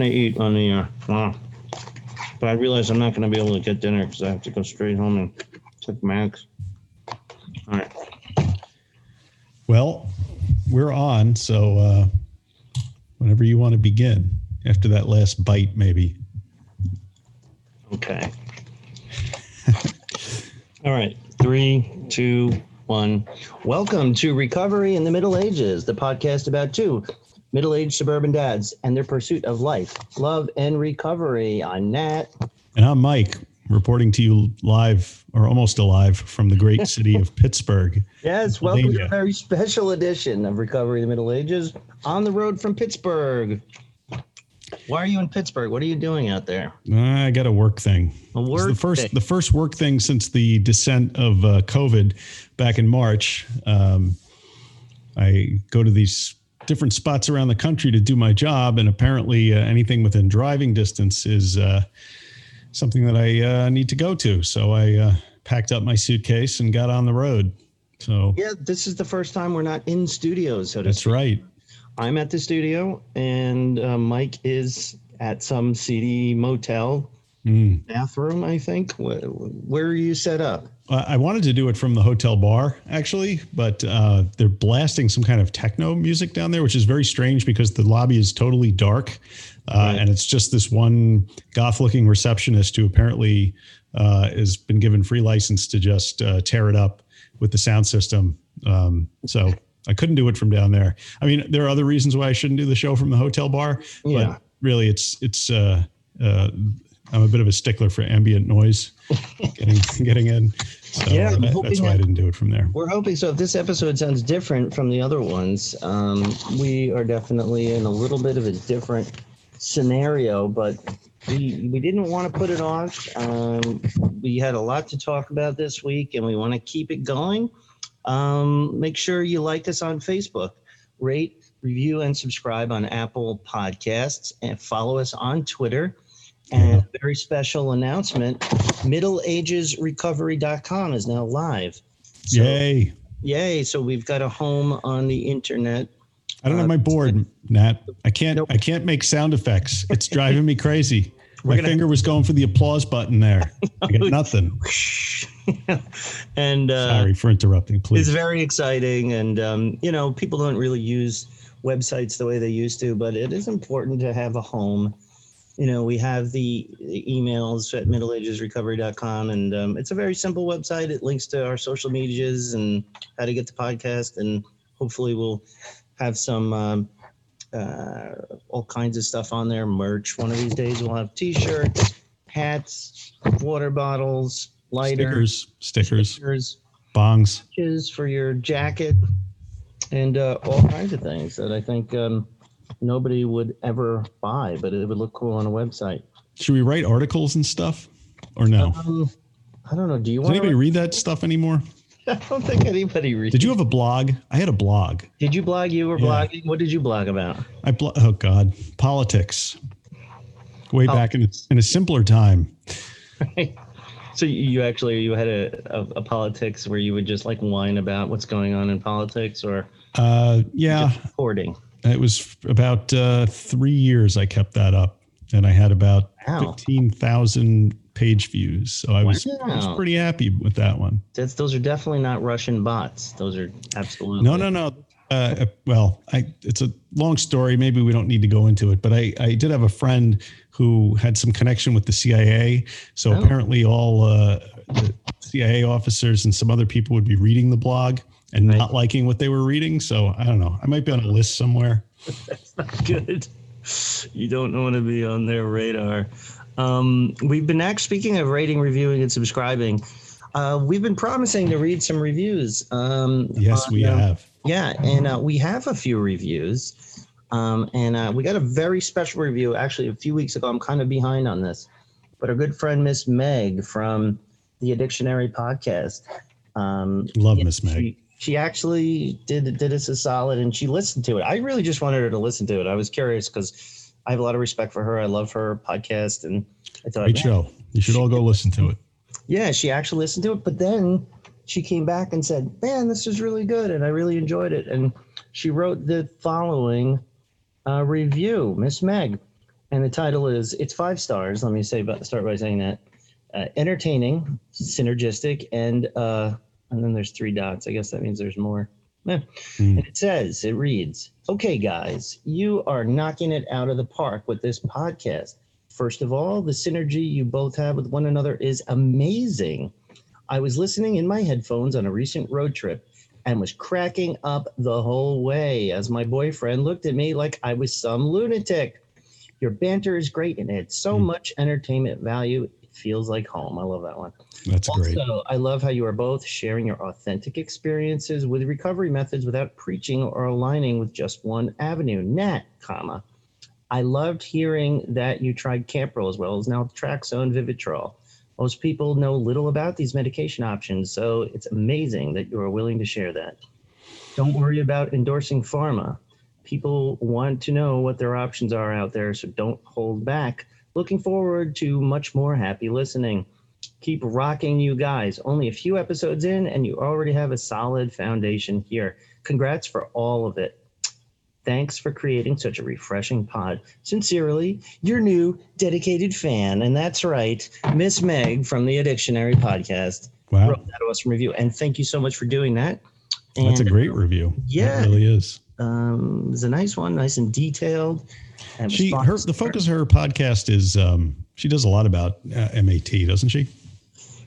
To eat on the. Uh, uh, but I realize I'm not going to be able to get dinner because I have to go straight home and take Max. All right. well, we're on. So uh, whenever you want to begin, after that last bite, maybe. Okay. All right. Three, two, one. Welcome to Recovery in the Middle Ages, the podcast about two middle aged suburban dads and their pursuit of life, love, and recovery. I'm Nat. And I'm Mike, reporting to you live or almost alive from the great city of Pittsburgh. Yes, welcome to a very special edition of Recovery in the Middle Ages on the road from Pittsburgh. Why are you in Pittsburgh? What are you doing out there? I got a work thing. A work the first thing. the first work thing since the descent of uh, COVID back in March. Um, I go to these different spots around the country to do my job, and apparently, uh, anything within driving distance is uh, something that I uh, need to go to. So I uh, packed up my suitcase and got on the road. So Yeah, this is the first time we're not in studios, so that's speak. right. I'm at the studio, and uh, Mike is at some seedy motel Mm. bathroom, I think. Where, where are you set up? I wanted to do it from the hotel bar, actually, but uh, they're blasting some kind of techno music down there, which is very strange because the lobby is totally dark, uh, Right. and it's just this one goth-looking receptionist who apparently uh, has been given free license to just uh, tear it up with the sound system. Um, so I couldn't do it from down there. I mean, there are other reasons why I shouldn't do the show from the hotel bar, Yeah. but really, it's it's. Uh, uh, I'm a bit of a stickler for ambient noise getting getting in. So Yeah, that- that's why I didn't do it from there. We're hoping so. If this episode sounds different from the other ones, um, we are definitely in a little bit of a different scenario, but we we didn't want to put it off. Um, we had a lot to talk about this week, and we want to keep it going. Um, make sure you like us on Facebook, rate, review, and subscribe on Apple Podcasts, and follow us on Twitter. And a very special announcement: MiddleAgesRecovery.com is now live. So, Yay! Yay! So we've got a home on the internet. I don't uh, have my board, Nat. I can't. Nope. I can't make sound effects. It's driving me crazy. We're My gonna- finger was going for the applause button there. I got nothing. and uh, Sorry for interrupting. Please, it's very exciting. And um, you know, people don't really use websites the way they used to, but it is important to have a home. You know, we have the emails at middleagesrecovery.com, and um, it's a very simple website. It links to our social medias and how to get the podcast, and hopefully we'll have some um, uh, all kinds of stuff on there. Merch. One of these days we'll have T-shirts, hats, water bottles, lighters, Stickers, stickers, stickers, bongs. for your jacket, and uh, all kinds of things that I think um, nobody would ever buy, but it would look cool on a website. Should we write articles and stuff, or no? Um, I don't know. Do you Does want? anybody read that stuff anymore? I don't think anybody reads. Did you have a blog? I had a blog. Did you blog? You were Yeah. blogging. What did you blog about? I blog. oh god, politics. Way Oh. back in a, in a simpler time. So you actually you had a, a, a politics where you would just like whine about what's going on in politics or Uh, yeah, reporting. It was about uh, three years. I kept that up, and I had about Wow. fifteen thousand page views. So I was, I was pretty happy with that one. That's those are definitely not Russian bots. Those are absolutely No, no, no. Uh, well, I, it's a long story. Maybe we don't need to go into it, but I, I did have a friend who had some connection with the CIA. So Oh. apparently, all uh, the CIA officers and some other people would be reading the blog and Right. not liking what they were reading. So I don't know. I might be on a list somewhere. That's not good. You don't want to be on their radar. Um, we've been actually speaking of rating, reviewing, and subscribing. Uh, we've been promising to read some reviews. Um, Yes, on, we um, have. Yeah, and uh, we have a few reviews. Um, and uh, we got a very special review actually a few weeks ago. I'm kind of behind on this, but our good friend Miss Meg from the Addictionary podcast. Um, Love Miss Meg. She, she actually did did us a solid, and she listened to it. I really just wanted her to listen to it. I was curious because I have a lot of respect for her. I love her podcast, and I thought, Great show. You should all go listen to it. yeah, she actually listened to it, but then she came back and said, "Man, this is really good, and I really enjoyed it." And she wrote the following uh, review, Miss Meg, and the title is it's five stars. Let me say, but start by saying that uh, entertaining, synergistic, and uh, and then there's three dots. I guess that means there's more. Yeah. Mm. And it says, it reads, okay, guys, you are knocking it out of the park with this podcast. First of all, the synergy you both have with one another is amazing. I was listening in my headphones on a recent road trip and was cracking up the whole way as my boyfriend looked at me like I was some lunatic. Your banter is great and it's so Mm. much entertainment value. Feels like home. I love that one. That's great. Also, I love how you are both sharing your authentic experiences with recovery methods without preaching or aligning with just one avenue. Nat, comma. I loved hearing that you tried Campral as well as naltrexone Vivitrol. Most people know little about these medication options, so it's amazing that you are willing to share that. Don't worry about endorsing pharma. People want to know what their options are out there, so don't hold back. Looking forward to much more happy listening keep rocking you guys only a few episodes in and you already have a solid foundation here congrats for all of it thanks for creating such a refreshing pod sincerely your new dedicated fan and that's right miss meg from the addictionary podcast Wow. wrote that awesome review and thank you so much for doing that That's a great review. yeah. It really is. um it's a nice one nice and detailed and She her the focus of her podcast is um she does a lot about uh, MAT, doesn't she?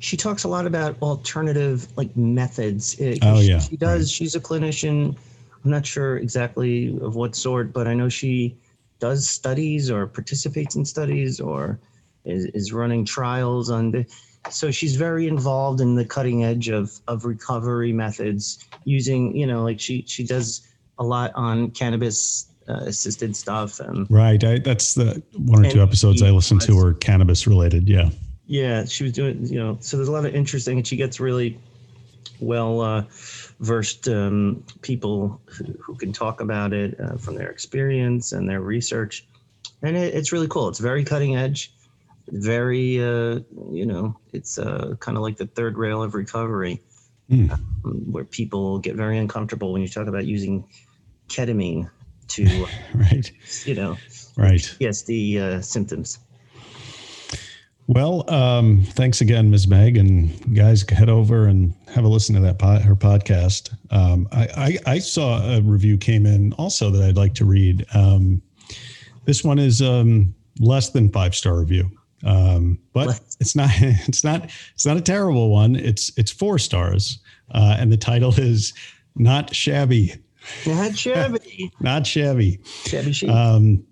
she talks a lot about alternative like methods. Uh, Oh, she, yeah, she does. She's a clinician. I'm not sure exactly of what sort, but I know she does studies or participates in studies or is, is running trials on the. So she's very involved in the cutting edge of of recovery methods using you know like she she does a lot on cannabis uh, assisted stuff and Right. I, that's the one or two episodes I listened to were cannabis related. Yeah. Yeah, she was doing, you know, so there's a lot of interesting, and she gets really well uh, versed um, people who, who can talk about it uh, from their experience and their research. And it, it's really cool. It's very cutting edge, very, uh, you know, it's uh, kind of like the third rail of recovery, Hmm. um, where people get very uncomfortable when you talk about using ketamine to, Right. you know, Right. yes, the uh, symptoms. Well, um, thanks again, Ms. Meg, and guys, head over and have a listen to that pod, her podcast. Um, I, I, I saw a review came in also that I'd like to read. Um, this one is um, less than five star review, um, but it's not it's not it's not a terrible one. It's it's four stars, uh, and the title is not shabby, Not Chevy. not Chevy. Chevy. Um,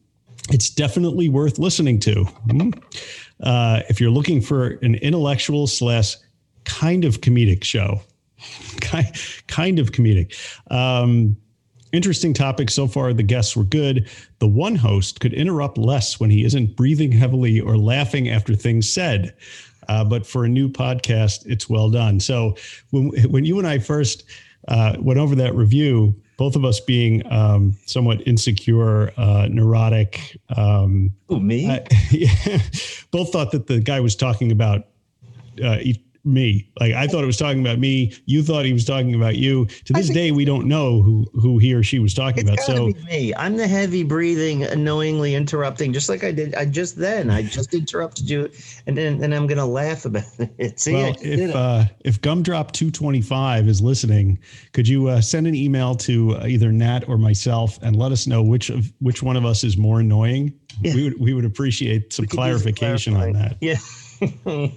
it's definitely worth listening to. Hmm. Uh, if you're looking for an intellectual slash kind of comedic show, kind, kind of comedic. Um, interesting topic so far. The guests were good. The one host could interrupt less when he isn't breathing heavily or laughing after things said. Uh, but for a new podcast, it's well done. So when when you and I first uh, went over that review, both of us being um, somewhat insecure, uh, neurotic, um, Who, me? I- yeah, both thought that the guy was talking about uh, e- me. Like I thought it was talking about me. You thought he was talking about you. To this day, we don't know who who he or she was talking about. So me. I'm the heavy breathing, annoyingly interrupting, just like I did. I just then I just interrupted you, and then and I'm gonna laugh about it. See, well, if uh, if Gumdrop two twenty five is listening, could you uh, send an email to uh, either Nat or myself and let us know which of which one of us is more annoying? Yeah. We would we would appreciate some We could use a clarification on that. Yeah.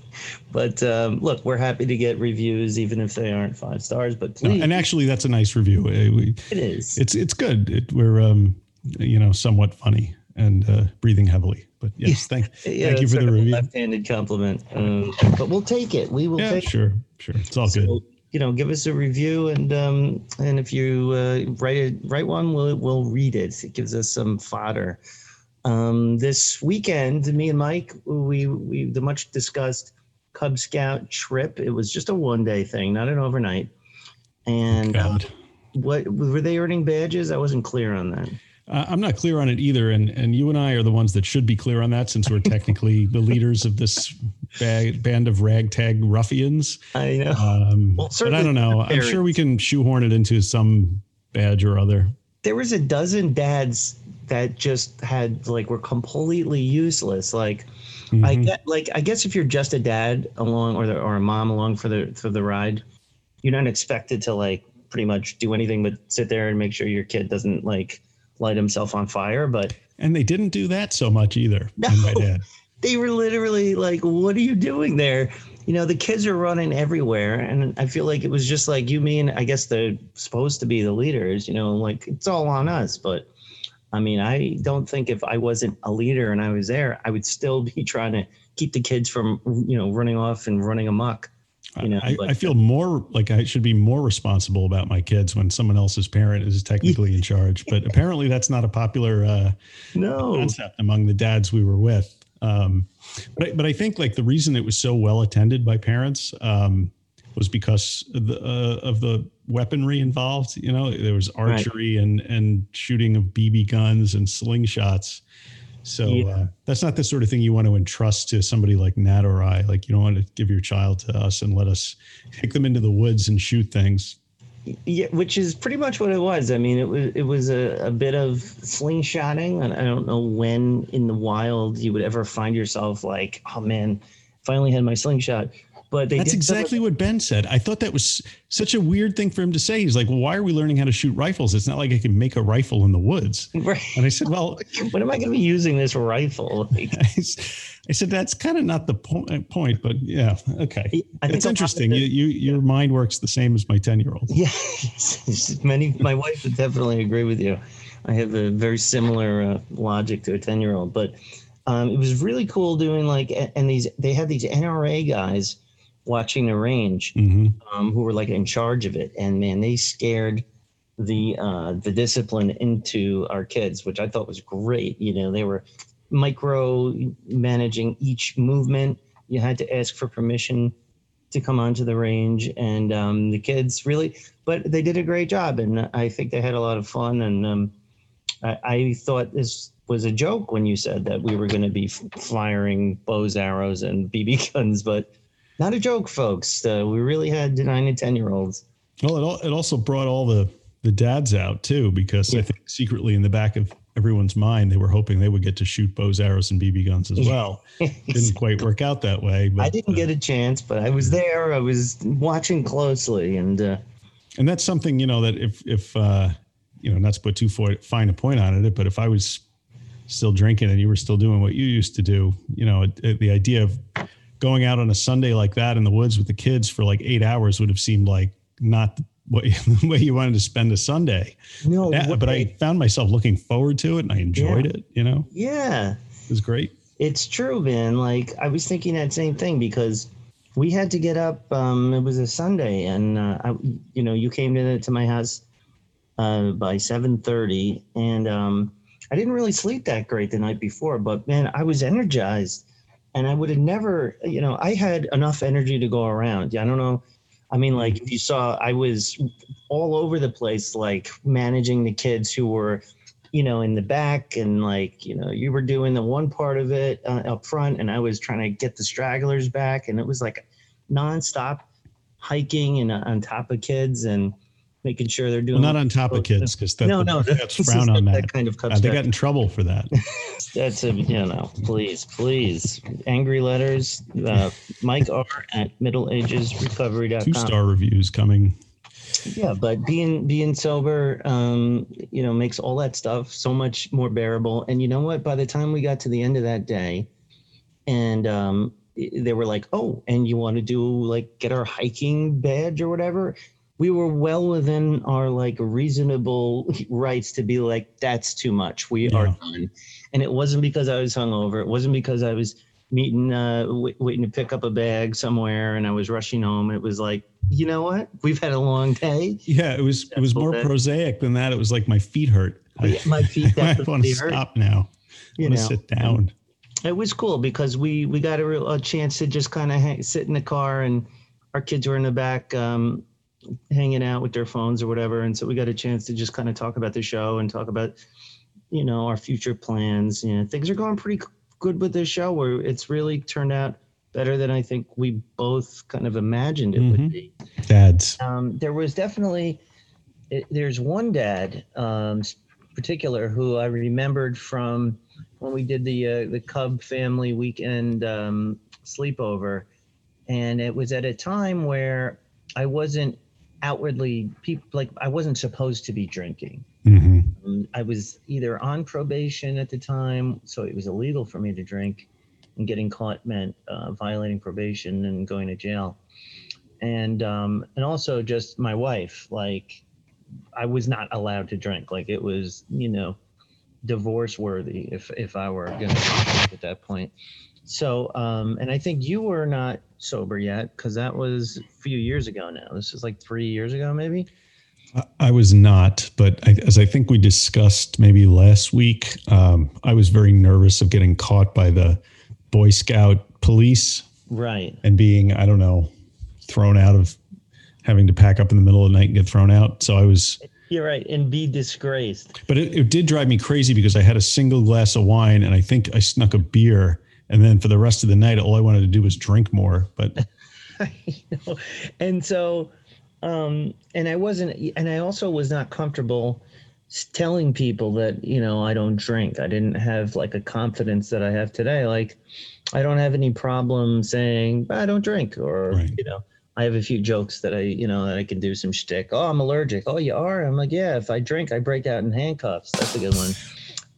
but um, look, we're happy to get reviews, even if they aren't five stars. But No, please, and actually, that's a nice review. Uh, we, it is. it's it's good. It, we're um, you know somewhat funny and uh, breathing heavily. But yes, thank yeah, thank you for the review. left-handed compliment, um, but we'll take it. We will Yeah, take. sure, sure. It's all good. You know, give us a review, and um, and if you uh, write it, write one, we'll we'll read it. It gives us some fodder. Um, this weekend, me and Mike, we we the much discussed Cub Scout trip. It was just a one day thing, not an overnight. And uh, God. what were they earning badges? I wasn't clear on that. Uh, I'm not clear on it either, and and you and I are the ones that should be clear on that since we're technically the leaders of this bag, band of ragtag ruffians. I know. Um, well, but I don't know. I'm sure we can shoehorn it into some badge or other. There was a dozen dads that just had like were completely useless. Like mm-hmm. I get like I guess if you're just a dad along or the, or a mom along for the for the ride, you're not expected to like pretty much do anything but sit there and make sure your kid doesn't like light himself on fire. But and they didn't do that so much either. No, they were literally like, "What are you doing there?" You know, the kids are running everywhere, and I feel like it was just like you mean. I guess they're supposed to be the leaders. You know, like it's all on us, but I mean, I don't think if I wasn't a leader and I was there, I would still be trying to keep the kids from, you know, running off and running amok. You know, I, I, feel more like I should be more responsible about my kids when someone else's parent is technically in charge. But apparently, that's not a popular uh, no concept among the dads we were with. Um, but I, but I think like the reason it was so well attended by parents um, was because of the, uh, of the weaponry involved. You know, there was archery right. and and shooting of BB guns and slingshots. So yeah. uh, that's not the sort of thing you want to entrust to somebody like Nat or I. Like you don't want to give your child to us and let us take them into the woods and shoot things. Yeah, which is pretty much what it was. I mean, it was it was a, a bit of slingshotting, and I don't know when in the wild you would ever find yourself like, oh man, finally had my slingshot. But that's exactly what Ben said. I thought that was such a weird thing for him to say. He's like, well, "Why are we learning how to shoot rifles? It's not like I can make a rifle in the woods." Right. And I said, "Well, when am I going to be using this rifle?" I said, "That's kind of not the po- point, but yeah, okay. It's interesting. You, you, your mind works the same as my ten-year-old. Yeah, many. My wife would definitely agree with you. I have a very similar uh, logic to a ten-year-old, but um, it was really cool doing like, and these they had these NRA guys watching the range mm-hmm. um, who were like in charge of it, and man, they scared the uh, the discipline into our kids, which I thought was great. You know, they were micro managing each movement. You had to ask for permission to come onto the range, and um, the kids really, but they did a great job, and I think they had a lot of fun. And um, I, I thought this was a joke when you said that we were going to be firing bows, arrows, and BB guns, but not a joke, folks. Uh, we really had nine and ten year olds. Well, it, all, it also brought all the the dads out too, because yeah. I think secretly in the back of everyone's mind, they were hoping they would get to shoot bows, arrows, and BB guns as well. didn't quite work out that way. But, I didn't uh, get a chance, but I was there. I was watching closely, and uh, and that's something you know that if if uh, you know not to put too fine a point on it, but if I was still drinking and you were still doing what you used to do, you know, the idea of going out on a Sunday like that in the woods with the kids for like eight hours would have seemed like not what the way you wanted to spend a Sunday. No, yeah, but I found myself looking forward to it and I enjoyed yeah. it. You know, yeah, it was great. It's true, man. Like I was thinking that same thing because we had to get up. Um, it was a Sunday, and uh, I, you know, you came to to my house uh, by seven thirty, and um, I didn't really sleep that great the night before. But man, I was energized and I would have never, you know, I had enough energy to go around. I don't know. I mean, like if you saw, I was all over the place, like managing the kids who were, you know, in the back, and like, you know, you were doing the one part of it uh, up front, and I was trying to get the stragglers back, and it was like nonstop hiking and uh, on top of kids, and making sure they're doing. Well, not on top of kids because no, no, that's frown on that. that. kind of uh, they got in trouble for that. that's a you know, please, please, angry letters. Uh, Mike R at middle ages middleagesrecovery.com. Two star reviews coming. Yeah, but being being sober, um, you know, makes all that stuff so much more bearable. And you know what? By the time we got to the end of that day, and um, they were like, "Oh, and you want to do like get our hiking badge or whatever?" We were well within our like reasonable rights to be like that's too much. We yeah. are done. And it wasn't because i was hungover. It wasn't because i was meeting uh w- waiting to pick up a bag somewhere and i was rushing home. It was like you know what? We've had a long day. Yeah it was it was more prosaic than that. It was like my feet hurt. Yeah, my feet i want to stop now. I want to sit down. It was cool because we we got a, real, a chance to just kind of sit in the car and our kids were in the back um, hanging out with their phones or whatever. And so we got a chance to just kind of talk about the show and talk about, you know, our future plans. You know, things are going pretty good with this show where it's really turned out better than I think we both kind of imagined it would Mhm. be. Dads. Um, there was definitely it, there's one dad um, particular who I remembered from when we did the uh, the Cub family weekend um, sleepover, and it was at a time where I wasn't outwardly people like I wasn't supposed to be drinking. hmm Um, I was either on probation at the time, so it was illegal for me to drink, and getting caught meant uh, violating probation and going to jail. And um, and also just my wife, like I was not allowed to drink. Like it was, you know, divorce worthy if if I were going to at that point. So um, and I think you were not sober yet because that was a few years ago now. This is like three years ago, maybe. I- was not, but I, as I think we discussed maybe last week, um, I was very nervous of getting caught by the Boy Scout police Right. and being, I don't know, thrown out of having to pack up in the middle of the night and get thrown out. So I was, You're right, and be disgraced. but it, it did drive me crazy because I had a single glass of wine and I think I snuck a beer. And then for the rest of the night, all I wanted to do was drink more. But You know, and so um and i wasn't and i also was not comfortable telling people that you know i don't drink. I didn't have like a confidence that i have today. Like i don't have any problem saying i don't drink or Right. you know i have a few jokes that i you know that i can do some shtick. oh i'm allergic. Oh you are? I'm like yeah if i drink i break out in handcuffs. That's a good one.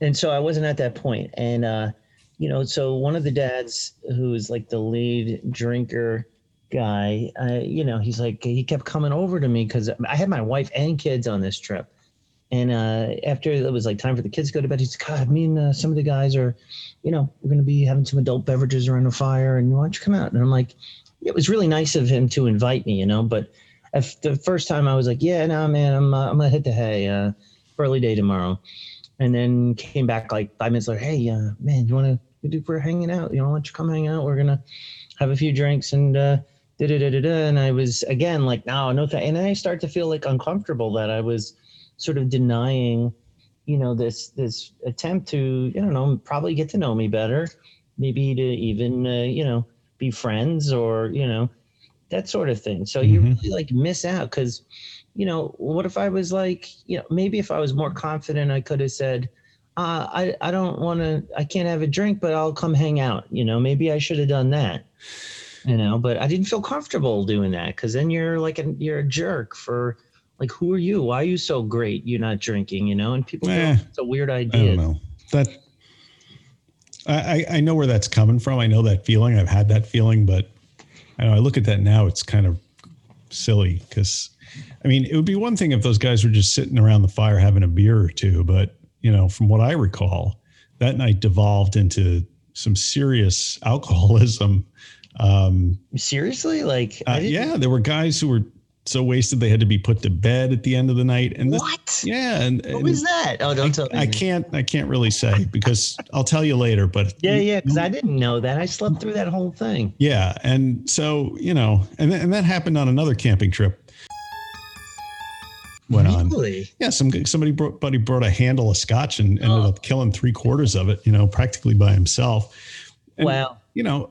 And so i wasn't at that point. And uh you know so one of the dads who's like the lead drinker guy, uh, you know, he's like, he kept coming over to me because I had my wife and kids on this trip. And uh, after it was like time for the kids to go to bed, he's like, God, me and uh, some of the guys are, you know, we're going to be having some adult beverages around the fire. And why don't you come out? And I'm like, it was really nice of him to invite me, you know, but the first time I was like, yeah, no, man, I'm, uh, I'm going to hit the hay, uh, early day tomorrow. And then came back like five minutes later, hey, uh, man, you want to, we're hanging out, you know, why don't you come hang out? We're going to have a few drinks and, uh, da da da da da. And I was again like, no, no, th-. and I start to feel like uncomfortable that I was sort of denying, you know, this this attempt to, I don't know, probably get to know me better, maybe to even, uh, you know, be friends or you know, that sort of thing. So you Mhm. really like miss out because, you know, what if I was like, you know, maybe if I was more confident, I could have said. Uh, I, I don't want to I can't have a drink but I'll come hang out you know maybe I should have done that you know but i didn't feel comfortable doing that because then you're like a, you're a jerk for like who are you why are you so great you're not drinking you know and people Eh, it's a weird I idea don't know that. I, I I know where that's coming from. I know that feeling. I've had that feeling, but I know I look at that now. It's kind of silly because, I mean, it would be one thing if those guys were just sitting around the fire having a beer or two, but you know, from what I recall, that night devolved into some serious alcoholism. Um, seriously like I uh, yeah, there were guys who were so wasted they had to be put to bed at the end of the night, and this, what yeah, and, what was that oh don't tell me I can't I can't really say because I'll tell you later. But yeah yeah because i didn't know that i slept through that whole thing yeah, and so you know, and th- and that happened on another camping trip. Went on. really Yeah, some somebody brought, buddy brought a handle of scotch and ended Oh. up killing three quarters of it. You know, practically by himself. And, wow You know,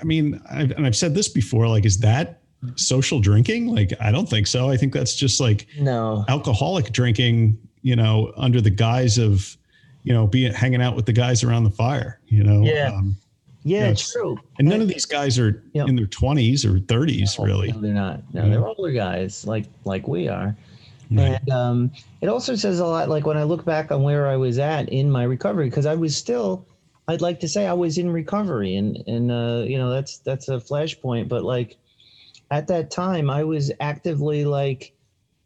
I- mean, I've, and I've said this before. Like, is that social drinking? Like, I don't think so. I think that's just like no alcoholic drinking. You know, under the guise of, you know, being hanging out with the guys around the fire. You know, Yeah. Um, yeah true and none of these guys are in their twenties or thirties, No, really. no, they're not no they're older guys like like we are Right. And um, it also says a lot, like when I look back on where I was at in my recovery, because I was still, I'd like to say I was in recovery, and and uh, you know that's that's a flashpoint. But like at that time, I was actively like,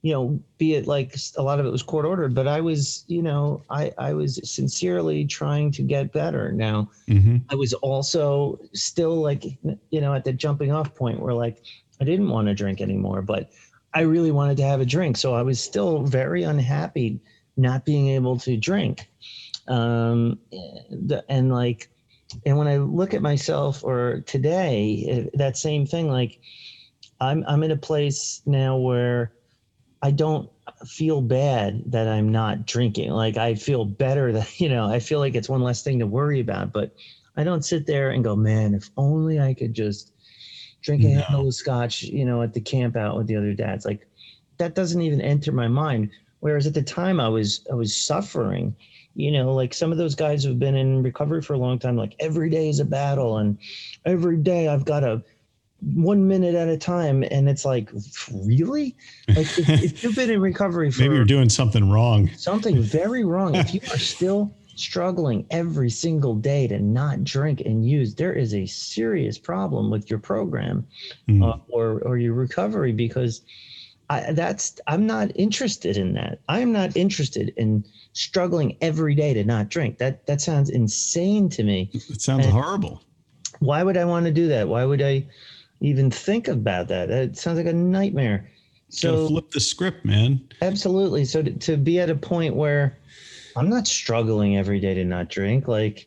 you know, be it like a lot of it was court ordered, but I was, you know, I I was sincerely trying to get better. Now hmm I was also still like, you know, at the jumping off point where like I didn't want to drink anymore, but I really wanted to have a drink. So I was still very unhappy not being able to drink. Um, and, and like, and when I look at myself or today, eh, that same thing, like I'm, I'm in a place now where I don't feel bad that I'm not drinking. Like I feel better that, you know, I feel like it's one less thing to worry about, but I don't sit there and go, man, if only I could just drink a No. of scotch, you know, at the camp out with the other dads. Like that doesn't even enter my mind. Whereas at the time I was I was suffering, you know, like some of those guys who've been in recovery for a long time, like every day is a battle and every day I've got a one minute at a time. And it's like, really? Like if, if you've been in recovery for Maybe you're doing something wrong. something very wrong. If you are still struggling every single day to not drink and use, there is a serious problem with your program Mm. uh, or or your recovery because I, that's I'm not interested in that. I am not interested in struggling every day to not drink. That that sounds insane to me. it sounds and- horrible. Why would I want to do that? Why would I even think about that? It sounds like a nightmare. So So flip the script, man. Absolutely. So to, to be at a point where I'm not struggling every day to not drink, like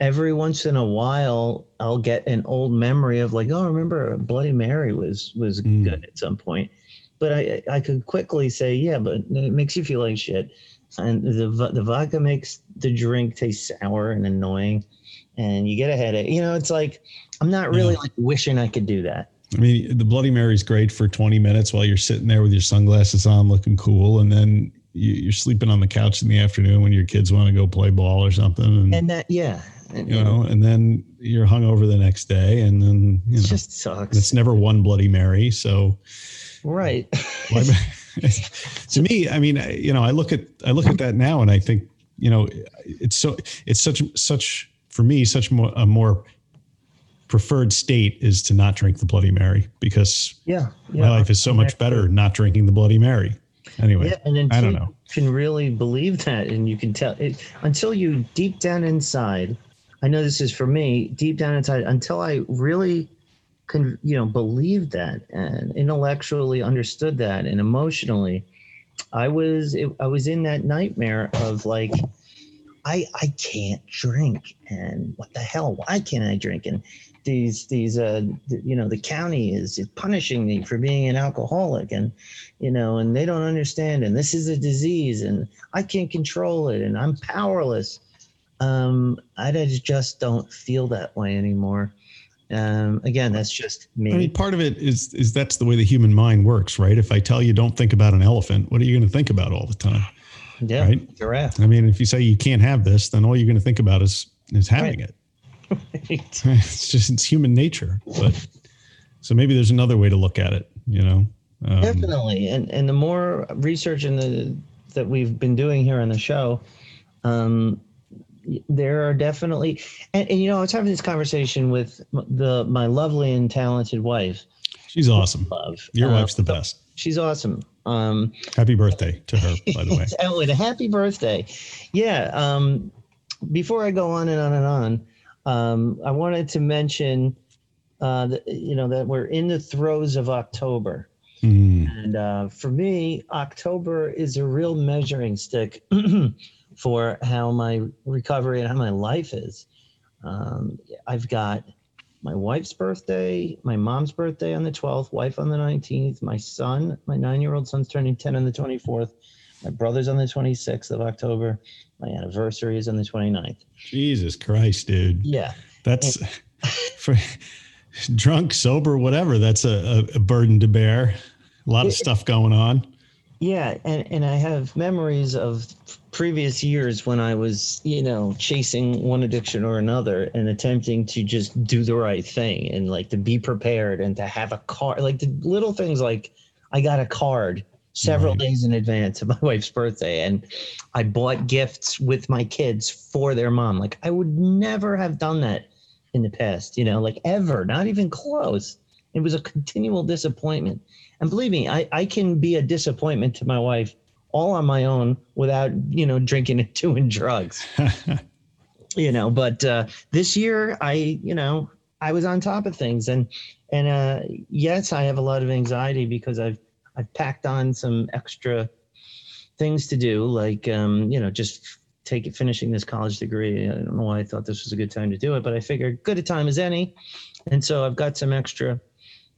every once in a while, I'll get an old memory of like, oh, remember Bloody Mary was was Mm. good at some point. But I I could quickly say, yeah, but it makes you feel like shit, and the the vodka makes the drink taste sour and annoying, and you get a headache. You know, it's like I'm not really Yeah. like wishing I could do that. I mean, the Bloody Mary's great for 20 minutes while you're sitting there with your sunglasses on, looking cool, and then you're sleeping on the couch in the afternoon when your kids want to go play ball or something, and, And that, yeah, and, you know, and then you're hungover the next day, and then you it know, just sucks. it's never one Bloody Mary. So, Right. to me, I mean, I- you know, I look at I look at that now, and I think, you know, it's so it's such such for me such more a more preferred state is to not drink the Bloody Mary because yeah. yeah. my life is so much better not drinking the Bloody Mary. Anyway, Yeah, and until I don't you can really believe that, and you can tell it until you deep down inside. I know this is for me, deep down inside, until I really can, you know, believe that and intellectually understood that and emotionally, I was it, I was in that nightmare of like, I I can't drink, and what the hell? Why can't I drink? And these these uh you know the county is punishing me for being an alcoholic and you know and they don't understand and this is a disease and i can't control it and i'm powerless um i just- don't feel that way anymore um again that's just me I mean, part of it is is that's the way the human mind works, right? If I tell you don't think about an elephant, what are you going to think about all the time? yeah right. giraffe I mean, if you say you can't have this, then all you're going to think about is is having it. It's just it's human nature. But so maybe there's another way to look at it. You know, um, definitely and and the more research in the that we've been doing here on the show um there are definitely and, and you know i was having this conversation with the my lovely and talented wife she's awesome. love Your Uh, wife's the best. she's awesome um Happy birthday to her, by the way. oh, and a happy birthday. Yeah. Um, before I go on and on and on, um, I wanted to mention, uh, that, you know, that we're in the throes of October. Mm, And uh, for me, October is a real measuring stick for how my recovery and how my life is. Um, I've got my wife's birthday, my mom's birthday on the 12th, wife on the 19th, my son, my nine year old son's turning 10 on the 24th, my brother's on the 26th of October, my anniversary is on the 29th. Jesus Christ, dude. Yeah. That's for drunk, sober, whatever. That's a, a, burden to bear. A lot of stuff going on. Yeah, and and I have memories of previous years when I was, you know, chasing one addiction or another and attempting to just do the right thing and like to be prepared and to have a card, like the little things like I got a card several Right. days in advance of my wife's birthday and I bought gifts with my kids for their mom. Like I would never have done that in the past, you know, like ever, not even close. It was a continual disappointment. And believe me, I, I can be a disappointment to my wife all on my own without, you know, drinking and doing drugs, you know, but uh, this year I, you know, I was on top of things and, and uh, yes, I have a lot of anxiety because I've, I've packed on some extra things to do, like, um, you know, just take it, finishing this college degree. I don't know why I thought this was a good time to do it, but I figured good a time as any. And so I've got some extra,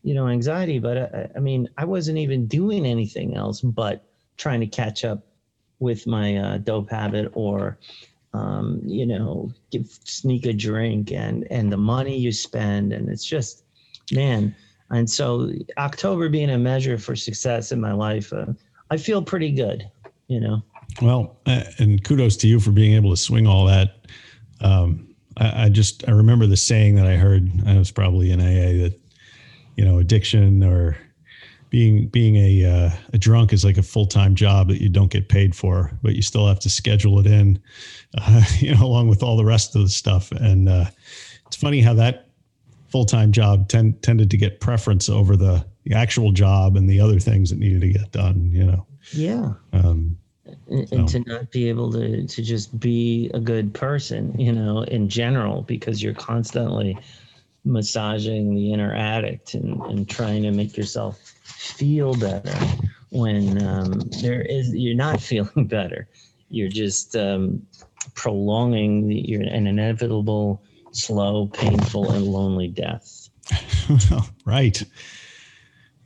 you know, anxiety, but I, I mean, I wasn't even doing anything else but trying to catch up with my uh, dope habit or um, you know, give, sneak a drink and and the money you spend, and it's just, man. And so October being a measure for success in my life, uh, I feel pretty good, you know. Well, and kudos to you for being able to swing all that. Um, I, I, just I remember the saying that I heard. I was probably in AA that you know addiction or being being a uh, a drunk is like a full time job that you don't get paid for, but you still have to schedule it in, uh, you know, along with all the rest of the stuff. And uh, it's funny how that full time job tend, tended to get preference over the, the actual job and the other things that needed to get done. You know. Yeah. Um, and, so. and to not be able to to just be a good person, you know, in general, because you're constantly massaging the inner addict and, and trying to make yourself feel better when um, there is you're not feeling better you're just um, prolonging the, you're an inevitable slow painful and lonely death right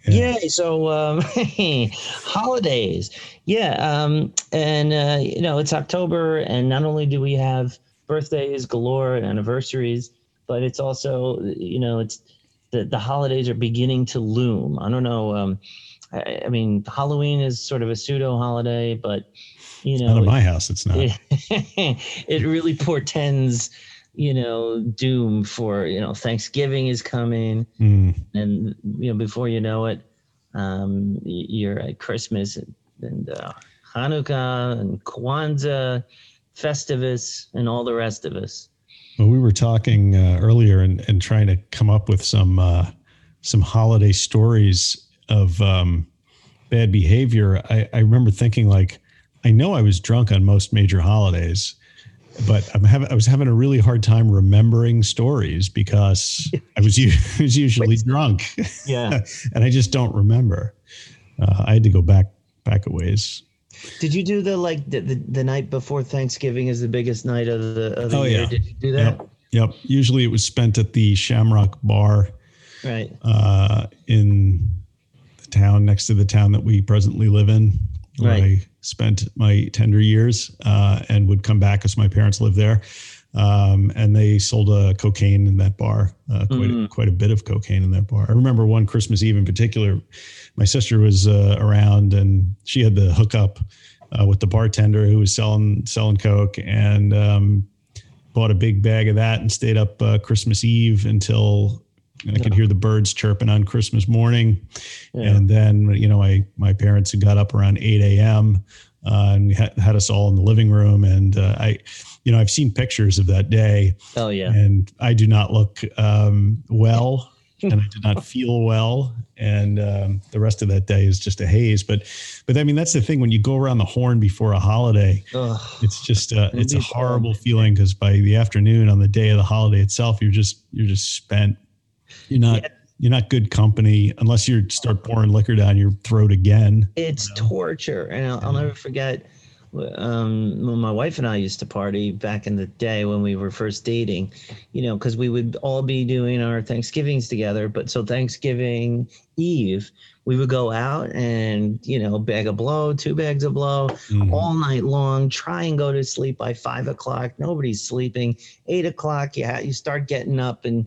yeah. Yay! So um, holidays, yeah, um, and uh, you know it's October, and not only do we have birthdays galore and anniversaries, but it's also you know it's the the holidays are beginning to loom. I don't know. Um, I, I mean, Halloween is sort of a pseudo holiday, but you know, not in my house. It's not. It, it really portends you know doom for you know thanksgiving is coming mm. and you know before you know it um you're at christmas and uh, hanukkah and kwanzaa festivus and all the rest of us well, we were talking uh, earlier and, and trying to come up with some uh, some holiday stories of um, bad behavior. I, I remember thinking like, I know I was drunk on most major holidays, but I'm having I was having a really hard time remembering stories because I was, I was usually drunk. Yeah, and I just don't remember. Uh, I had to go back back a ways. Did you do the like the, the, the, night before Thanksgiving is the biggest night of the, of the oh, year? Yeah. Did you do that? Yep. yep. Usually it was spent at the Shamrock Bar. Right. Uh, in the town next to the town that we presently live in, where right. I spent my tender years uh, and would come back as my parents lived there. Um, and they sold uh, cocaine in that bar, uh, quite mm. a, quite a bit of cocaine in that bar. I remember one Christmas Eve in particular my sister was uh, around and she had the hookup uh, with the bartender who was selling selling coke and um, bought a big bag of that and stayed up uh, Christmas Eve until I could hear the birds chirping on Christmas morning. Yeah. And then, you know, my, my parents had got up around 8 a.m. Uh, and we had, had us all in the living room. And uh, I, you know, I've seen pictures of that day. Oh, yeah. And I do not look um, well and I did not feel well. And um, the rest of that day is just a haze. But, but I mean, that's the thing when you go around the horn before a holiday, Ugh. it's just uh, it's a horrible feeling because by the afternoon on the day of the holiday itself, you're just you're just spent. You're not. Yeah. You're not good company unless you start pouring liquor down your throat again. It's you know? torture, and I'll, I'll never forget um, when my wife and I used to party back in the day when we were first dating, you know, because we would all be doing our Thanksgivings together. But so Thanksgiving Eve, we would go out and, you know, bag of blow, two bags of blow mm-hmm. all night long, try and go to sleep by five o'clock. Nobody's sleeping. Eight o'clock, yeah, you start getting up and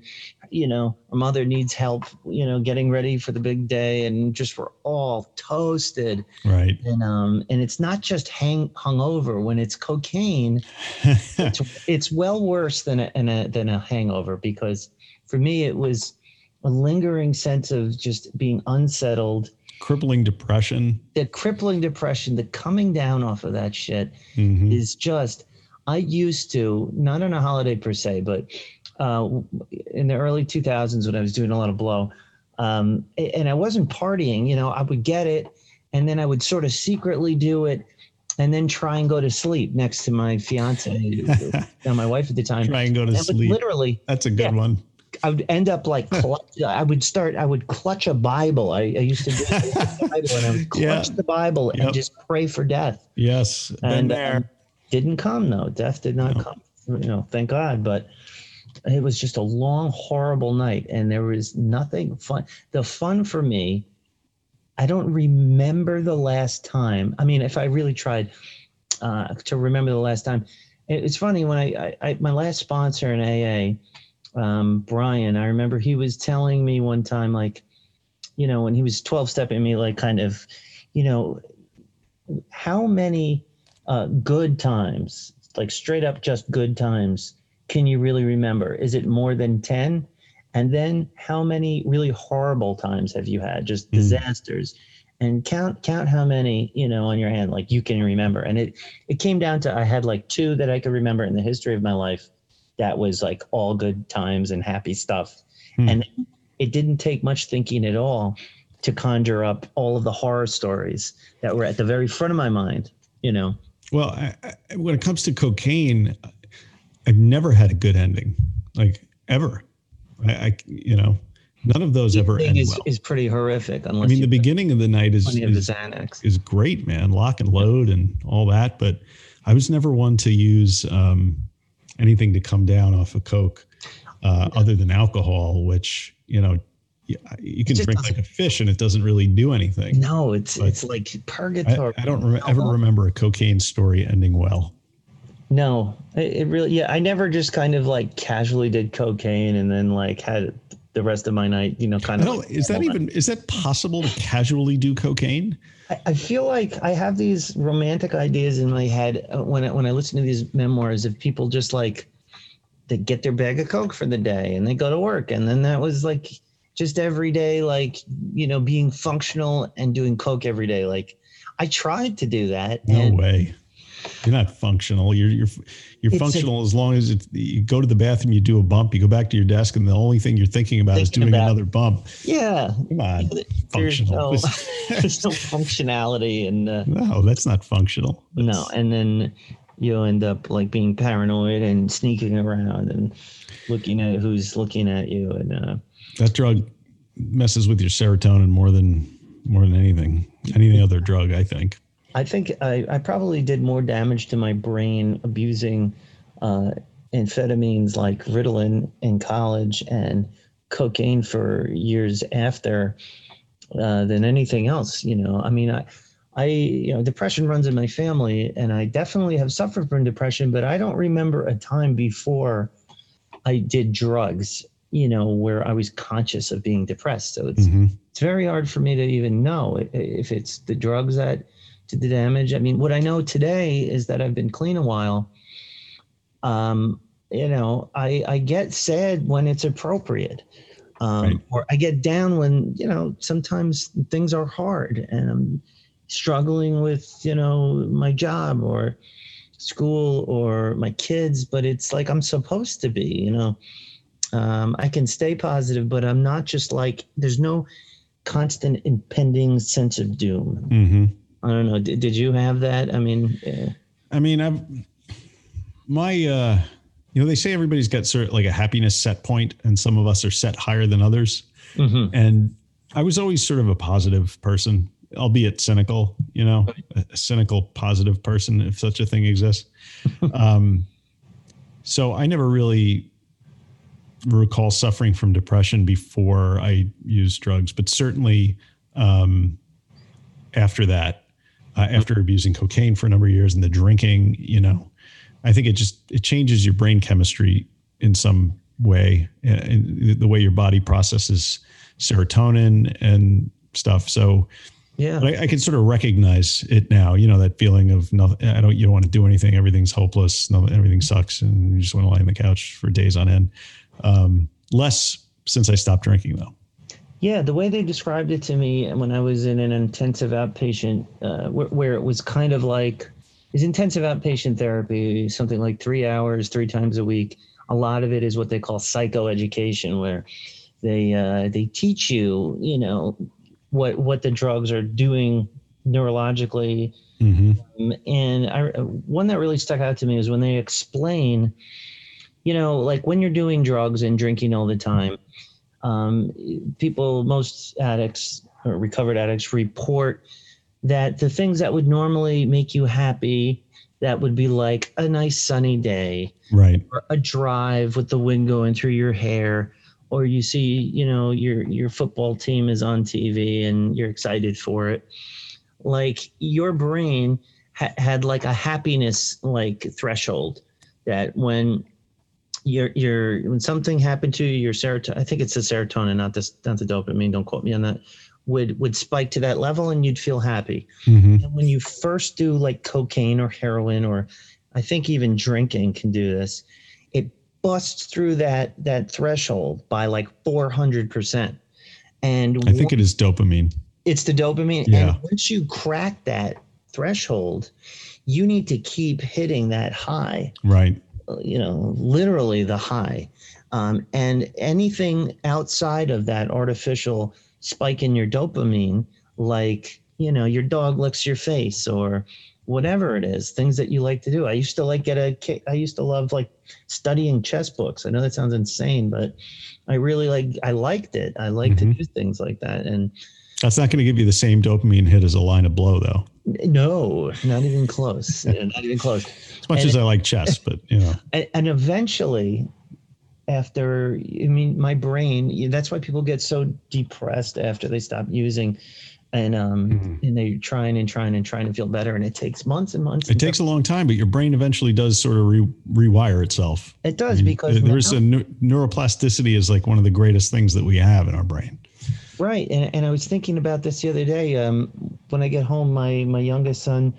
you know, our mother needs help, you know, getting ready for the big day, and just we're all toasted. Right. And um, and it's not just hang hung over when it's cocaine. it's, it's well worse than a, than a than a hangover because for me it was a lingering sense of just being unsettled. Crippling depression. The crippling depression, the coming down off of that shit mm-hmm. is just. I used to, not on a holiday per se, but uh, in the early 2000s when I was doing a lot of blow. Um, and I wasn't partying, you know, I would get it and then I would sort of secretly do it and then try and go to sleep next to my fiance, my wife at the time. Try and go to and sleep. Literally. That's a good yeah, one. I would end up like I would start. I would clutch a Bible. I, I used to do Bible, and I would clutch yeah. the Bible and yep. just pray for death. Yes, and um, didn't come though. Death did not no. come. You know, thank God. But it was just a long, horrible night, and there was nothing fun. The fun for me, I don't remember the last time. I mean, if I really tried uh, to remember the last time, it's funny when I, I, I my last sponsor in AA, um, Brian, I remember he was telling me one time, like, you know, when he was 12 stepping me, like, kind of, you know, how many uh, good times, like straight up just good times, can you really remember? Is it more than 10? And then how many really horrible times have you had? Just mm. disasters. And count count how many, you know, on your hand, like you can remember. And it it came down to I had like two that I could remember in the history of my life that was like all good times and happy stuff. Mm. And it didn't take much thinking at all to conjure up all of the horror stories that were at the very front of my mind, you know. Well, I, I, when it comes to cocaine, I've never had a good ending, like ever. I, I you know, none of those ever end is, well. is pretty horrific. Unless I mean, the beginning of the night is is, is, great, man. Lock and load and all that, but I was never one to use um, anything to come down off of coke, uh, yeah. other than alcohol, which you know. You can drink like a fish and it doesn't really do anything. No, it's but it's like purgatory. I, I don't re- ever remember a cocaine story ending well. No, it, it, really, yeah. I never just kind of like casually did cocaine and then like had the rest of my night, you know, kind of. Like, is that even, is that possible to casually do cocaine? I, I, feel like I have these romantic ideas in my head uh, when I, when I listen to these memoirs of people just like, they get their bag of coke for the day and they go to work. And then that was like just every day, like, you know, being functional and doing coke every day. Like I tried to do that. No way you're not functional. You're you're you're it's functional a, as long as it, you go to the bathroom, you do a bump, you go back to your desk, and the only thing you're thinking about thinking is doing about, another bump. Yeah, come on, there's functional. No, there's no functionality, and uh, no, that's not functional. That's, no, and then you'll end up like being paranoid and sneaking around and looking at who's looking at you, and uh, that drug messes with your serotonin more than more than anything, any other drug, I think. I think I, I probably did more damage to my brain abusing uh, amphetamines like Ritalin in college and cocaine for years after uh, than anything else. You know, I mean, I, I, you know, depression runs in my family, and I definitely have suffered from depression, but I don't remember a time before I did drugs. You know, where I was conscious of being depressed. So it's mm-hmm. it's very hard for me to even know if it's the drugs that to the damage. I mean, what I know today is that I've been clean a while. Um, you know, I, I get sad when it's appropriate. Um, right. or I get down when, you know, sometimes things are hard and I'm struggling with, you know, my job or school or my kids, but it's like I'm supposed to be, you know. Um, I can stay positive, but I'm not just like, there's no constant impending sense of doom. Mm-hmm. I don't know. Did, did you have that? I mean, yeah. I mean, I've my uh, you know, they say everybody's got sort of like a happiness set point, and some of us are set higher than others. Mm-hmm. And I was always sort of a positive person, albeit cynical. You know, a, a cynical positive person, if such a thing exists. um, so I never really recall suffering from depression before I used drugs, but certainly um, after that, uh, after abusing cocaine for a number of years and the drinking, you know, I think it just it changes your brain chemistry in some way, and uh, the way your body processes serotonin and stuff. So, yeah, I, I, can sort of recognize it now. You know, that feeling of nothing. I don't. You don't want to do anything. Everything's hopeless. No, everything sucks, and you just want to lie on the couch for days on end. Um, less since I stopped drinking, though. Yeah, the way they described it to me when I was in an intensive outpatient, uh, where, where, it was kind of like, is intensive outpatient therapy, something like three hours, three times a week. A lot of it is what they call psychoeducation, where they uh, they teach you, you know, what what the drugs are doing neurologically. Mm-hmm. Um, and I, one that really stuck out to me is when they explain, you know, like when you're doing drugs and drinking all the time um, people, most addicts or recovered addicts report that the things that would normally make you happy, that would be like a nice sunny day, right, or a drive with the wind going through your hair, or you see, you know, your your football team is on TV and you're excited for it. Like your brain ha- had like a happiness like threshold that when you're, you're when something happened to you, your serotonin, I think it's the serotonin, not this, not the dopamine. Don't quote me on that. Would would spike to that level, and you'd feel happy. Mhm. And when you first do like cocaine or heroin, or I think even drinking can do this, it busts through that that threshold by like four hundred percent. And I think it is dopamine. it's the dopamine. Yeah. And once you crack that threshold, you need to keep hitting that high, Right. You know, literally the high. Um, and anything outside of that artificial spike in your dopamine, like, you know, your dog licks your face or whatever it is, things that you like to do. I used to like get a, I used to love like studying chess books. I know that sounds insane, but I really like, I liked it. I like Mhm. to do things like that. And That's not going to give you the same dopamine hit as a line of blow, though. No, not even close. Not even close. As much And- as I like chess, but you know, And, and eventually, after I mean, my brain. That's why people get so depressed after they stop using, and um, Mhm. and they're trying and trying and trying to feel better, and it takes months and months. it and takes a long time, but your brain eventually does sort of re- rewire itself. It does I mean, because there's now- a neu- neuroplasticity is like one of the greatest things that we have in our brain. Right, and, and I was thinking about this the other day. Um, when I get home, my my youngest son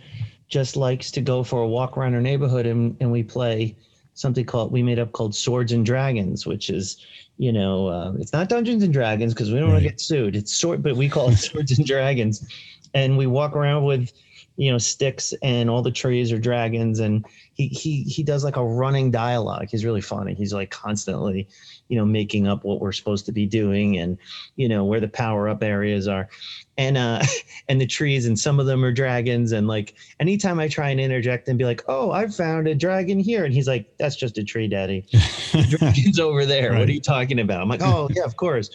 just likes to go for a walk around our neighborhood, and and we play something called we made up called Swords and Dragons, which is you know uh, it's not Dungeons and Dragons because we don't want to get sued. It's sword, but we call it Swords and Dragons, and we walk around with you know sticks and all the trees are dragons. And he he he does like a running dialogue. He's really funny. He's like constantly you know making up what we're supposed to be doing and you know where the power up areas are. And uh and the trees and some of them are dragons. And like anytime i try and interject and be like oh i found a dragon here. And he's like that's just a tree daddy. Dragon's over there. What are you talking about? I'm like oh yeah of course.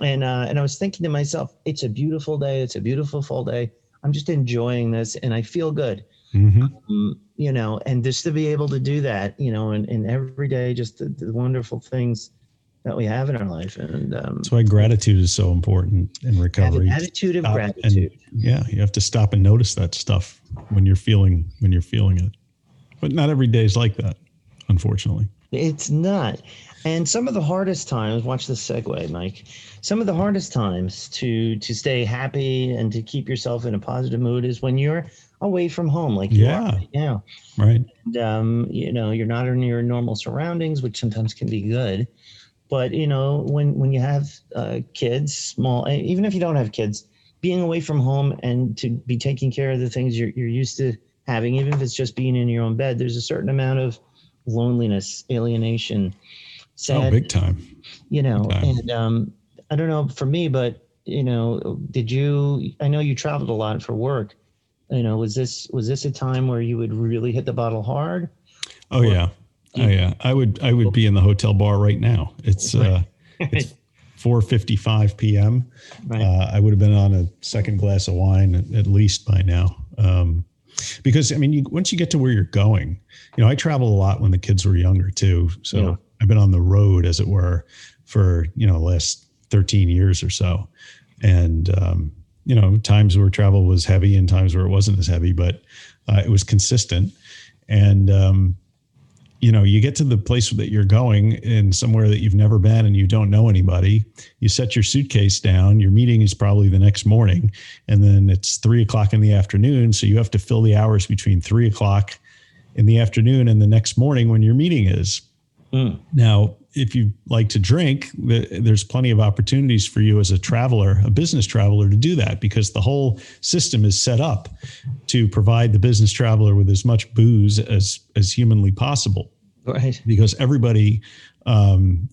And uh and i was thinking to myself it's a beautiful day. It's a beautiful fall day i'm just enjoying this and i feel good Mhm. um, you know, and just to be able to do that, you know, and, and every day, just the, the wonderful things that we have in our life, and um, That's why gratitude is so important in recovery. attitude of Stop gratitude. And, yeah, you have to stop and notice that stuff when you're feeling when you're feeling it. But not every day is like that, unfortunately. It's not. And some of the hardest times, watch this segue, Mike. Some of the hardest times to to stay happy and to keep yourself in a positive mood is when you're away from home, like you Yeah. are right now. Right. and um, you know you're not in your normal surroundings which sometimes can be good but you know when when you have uh, kids small even if you don't have kids being away from home and to be taking care of the things you're, you're used to having even if it's just being in your own bed there's a certain amount of loneliness alienation Oh, big time. you know time. and um, i don't know for me but you know did you i know you traveled a lot for work you know was this was this a time where you would really hit the bottle hard Oh yeah. Oh yeah. I would I would be in the hotel bar right now. It's uh it's 4:55 p.m. Right. Uh, I would have been on a second glass of wine at, at least by now. Um, because I mean, you, once you get to where you're going, you know, I traveled a lot when the kids were younger too. So Yeah. I've been on the road, as it were, for you know, last 13 years or so, and um, you know, times where travel was heavy and times where it wasn't as heavy, but uh, it was consistent. And um, you know, you get to the place that you're going in somewhere that you've never been and you don't know anybody. You set your suitcase down. Your meeting is probably the next morning, and then it's three o'clock in the afternoon. So you have to fill the hours between three o'clock in the afternoon and the next morning when your meeting is. Mm. Now, if you like to drink, there's plenty of opportunities for you as a traveler, a business traveler, to do that because the whole system is set up to provide the business traveler with as much booze as as humanly possible Right. because everybody um,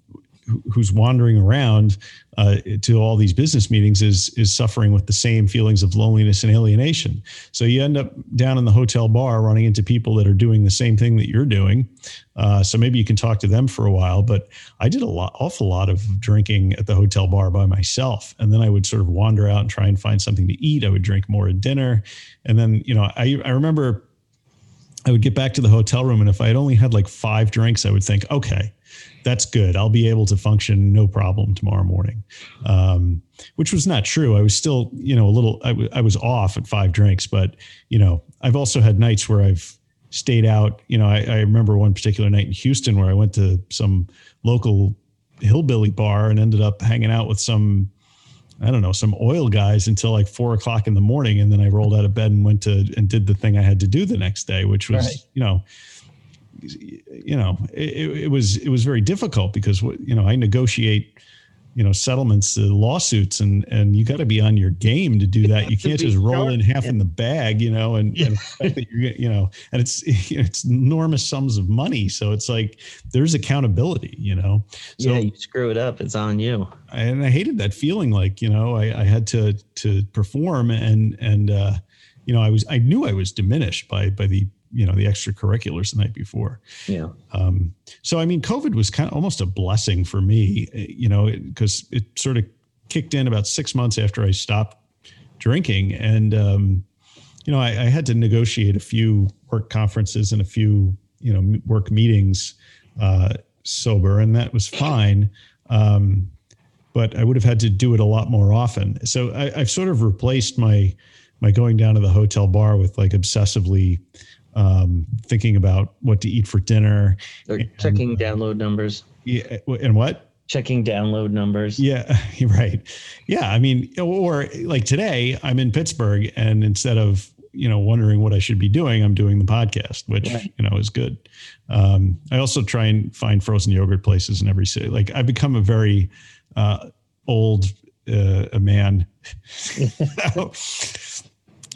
who's wandering around uh, to all these business meetings is is suffering with the same feelings of loneliness and alienation. So you end up down in the hotel bar running into people that are doing the same thing that you're doing. Uh, so maybe you can talk to them for a while. But I did a lot, awful lot of drinking at the hotel bar by myself, and then I would sort of wander out and try and find something to eat. I would drink more at dinner, and then you know I I remember I would get back to the hotel room, and if I had only had like five drinks, I would think, okay, that's good. I'll be able to function no problem tomorrow morning. Um, which was not true. I was still, you know, a little. I, w- I was off at five drinks, but you know, I've also had nights where I've stayed out. You know, I, I remember one particular night in Houston where I went to some local hillbilly bar and ended up hanging out with some I don't know, some oil guys until like four o'clock in the morning. And then I rolled out of bed and went to and did the thing I had to do the next day, which was, right. you know, you know, it, it was it was very difficult because you know I negotiate you know settlements uh, lawsuits and and you got to be on your game to do that you can't just roll in half yeah. in the bag you know and, yeah. and you know and it's it's enormous sums of money so it's like there's accountability you know so yeah you screw it up it's on you and i hated that feeling like you know i, I had to to perform and and uh you know i was i knew i was diminished by by the you know the extracurriculars the night before. Yeah. Um, so I mean, COVID was kind of almost a blessing for me, you know, because it, it, sort of kicked in about six months after I stopped drinking, and um, you know, I, I, had to negotiate a few work conferences and a few you know work meetings uh, sober, and that was fine. Um, but I would have had to do it a lot more often. So I, I've sort of replaced my my going down to the hotel bar with like obsessively um, thinking about what to eat for dinner. Or checking and, download numbers. Yeah, and what? Checking download numbers. Yeah, right. Yeah, I mean, or like today, I'm in Pittsburgh, and instead of you know wondering what I should be doing, I'm doing the podcast, which yeah. you know is good. Um, I also try and find frozen yogurt places in every city. Like I've become a very uh, old uh, a man.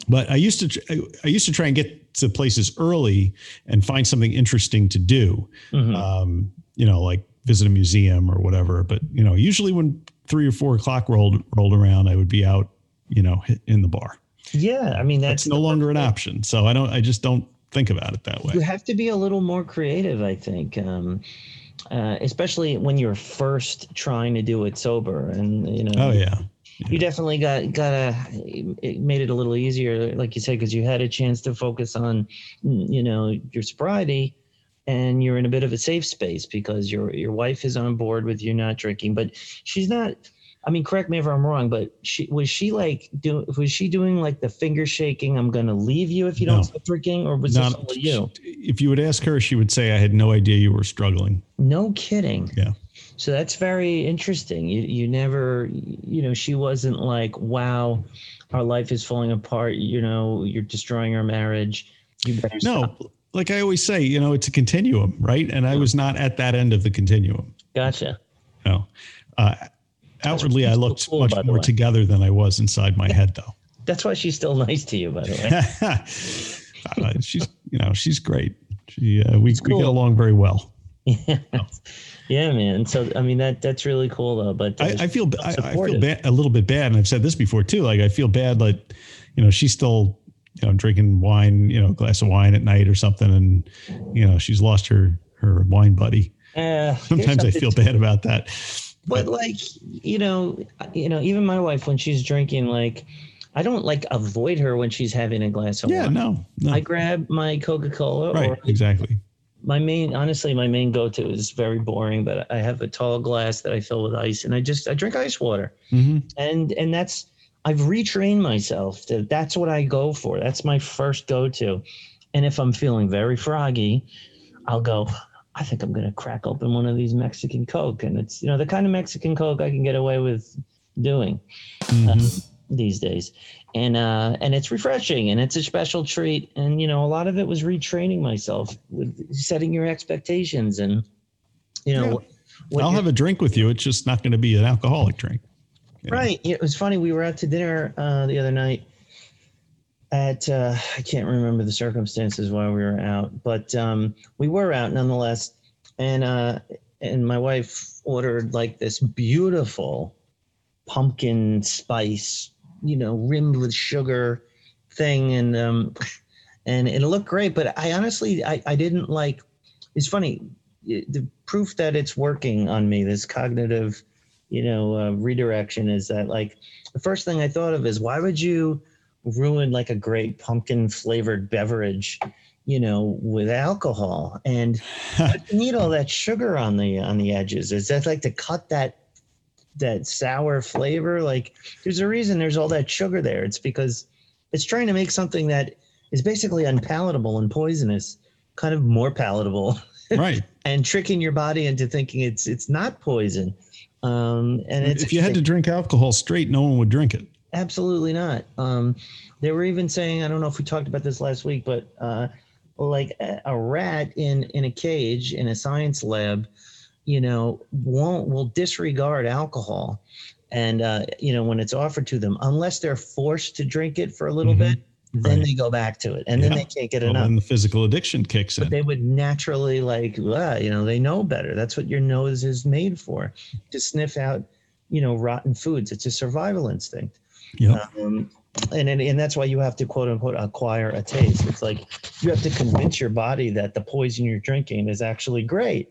but I used to I used to try and get to places early and find something interesting to do. Mm-hmm. Um, you know, like visit a museum or whatever. But you know, usually when three or four o'clock rolled rolled around, I would be out, you know, in the bar. Yeah, I mean that's, that's no longer an option. So I don't. I just don't think about it that way. You have to be a little more creative, I think. Um, uh, especially when you're first trying to do it sober, and you know. Oh yeah you definitely got got a it made it a little easier like you said because you had a chance to focus on you know your sobriety and you're in a bit of a safe space because your your wife is on board with you not drinking but she's not I mean, correct me if I'm wrong, but she was she like do was she doing like the finger shaking? I'm going to leave you if you no. don't stop drinking, or was Not, this you? If you would ask her, she would say, "I had no idea you were struggling." No kidding. Yeah. So that's very interesting. You you never you know she wasn't like wow, our life is falling apart. You know you're destroying our marriage. You better no. Stop. Like I always say, you know, it's a continuum, right? And I was not at that end of the continuum. Gotcha. No. Uh, outwardly, I looked cool, much more together than I was inside my head, though. That's why she's still nice to you, by the way. uh, she's, you know, she's great. She, uh, we, cool. we get along very well. Yeah. Yeah, man. So I mean that that's really cool though. But I, I, feel I, I, feel bad a little bit bad, and I've said this before too. Like I feel bad, like you know, she's still you know drinking wine, you know, a glass of wine at night or something, and you know she's lost her her wine buddy. Uh, Sometimes I feel bad about that. But, but like you know, you know, even my wife when she's drinking, like. I don't like avoid her when she's having a glass of yeah, wine. Yeah, no, no. I grab my Coca Cola. Right, or exactly my main honestly my main go-to is very boring but i have a tall glass that i fill with ice and i just i drink ice water. Mm-hmm. and and that's i've retrained myself that that's what i go for. That's my first go-to. And if i'm feeling very froggy i'll go i think i'm going to crack open one of these mexican coke. And it's you know the kind of mexican coke i can get away with doing. Mm-hmm. um, these days. And uh and it's refreshing and it's a special treat. And you know a lot of it was retraining myself with setting your expectations and you know yeah. i'll have a drink with you. It's just not going to be an alcoholic drink. Right. It was funny. We were out to dinner uh the other night at uh i can't remember the circumstances why we were out but um we were out nonetheless. And uh and my wife ordered like this beautiful pumpkin spice you know, rimmed with sugar thing, and um, and it looked great. But I honestly, I, I didn't like. It's funny, the proof that it's working on me. This cognitive, you know, uh, redirection is that like the first thing I thought of is why would you ruin like a great pumpkin flavored beverage? you know, with alcohol, and you need all that sugar on the on the edges. Is that like to cut that that sour flavor. Like there's a reason there's all that sugar there. It's because it's trying to make something that is basically unpalatable and poisonous kind of more palatable. Right. and tricking your body into thinking it's it's not poison. Um, and it's if you had to drink alcohol straight, no one would drink it. Absolutely not. Um, they were even saying, I don't know if we talked about this last week, but uh, like a, a rat in in a cage in a science lab, you know, won't will disregard alcohol, and uh, you know when it's offered to them, unless they're forced to drink it for a little Mhm. bit, then Right. they go back to it, and then they can't get Well, enough. And the physical addiction kicks But in. they would naturally like, ah, you know, they know better. That's what your nose is made for, to sniff out, you know, rotten foods. It's a survival instinct. Yeah. Um, and, and and that's why you have to quote unquote acquire a taste. It's like you have to convince your body that the poison you're drinking is actually great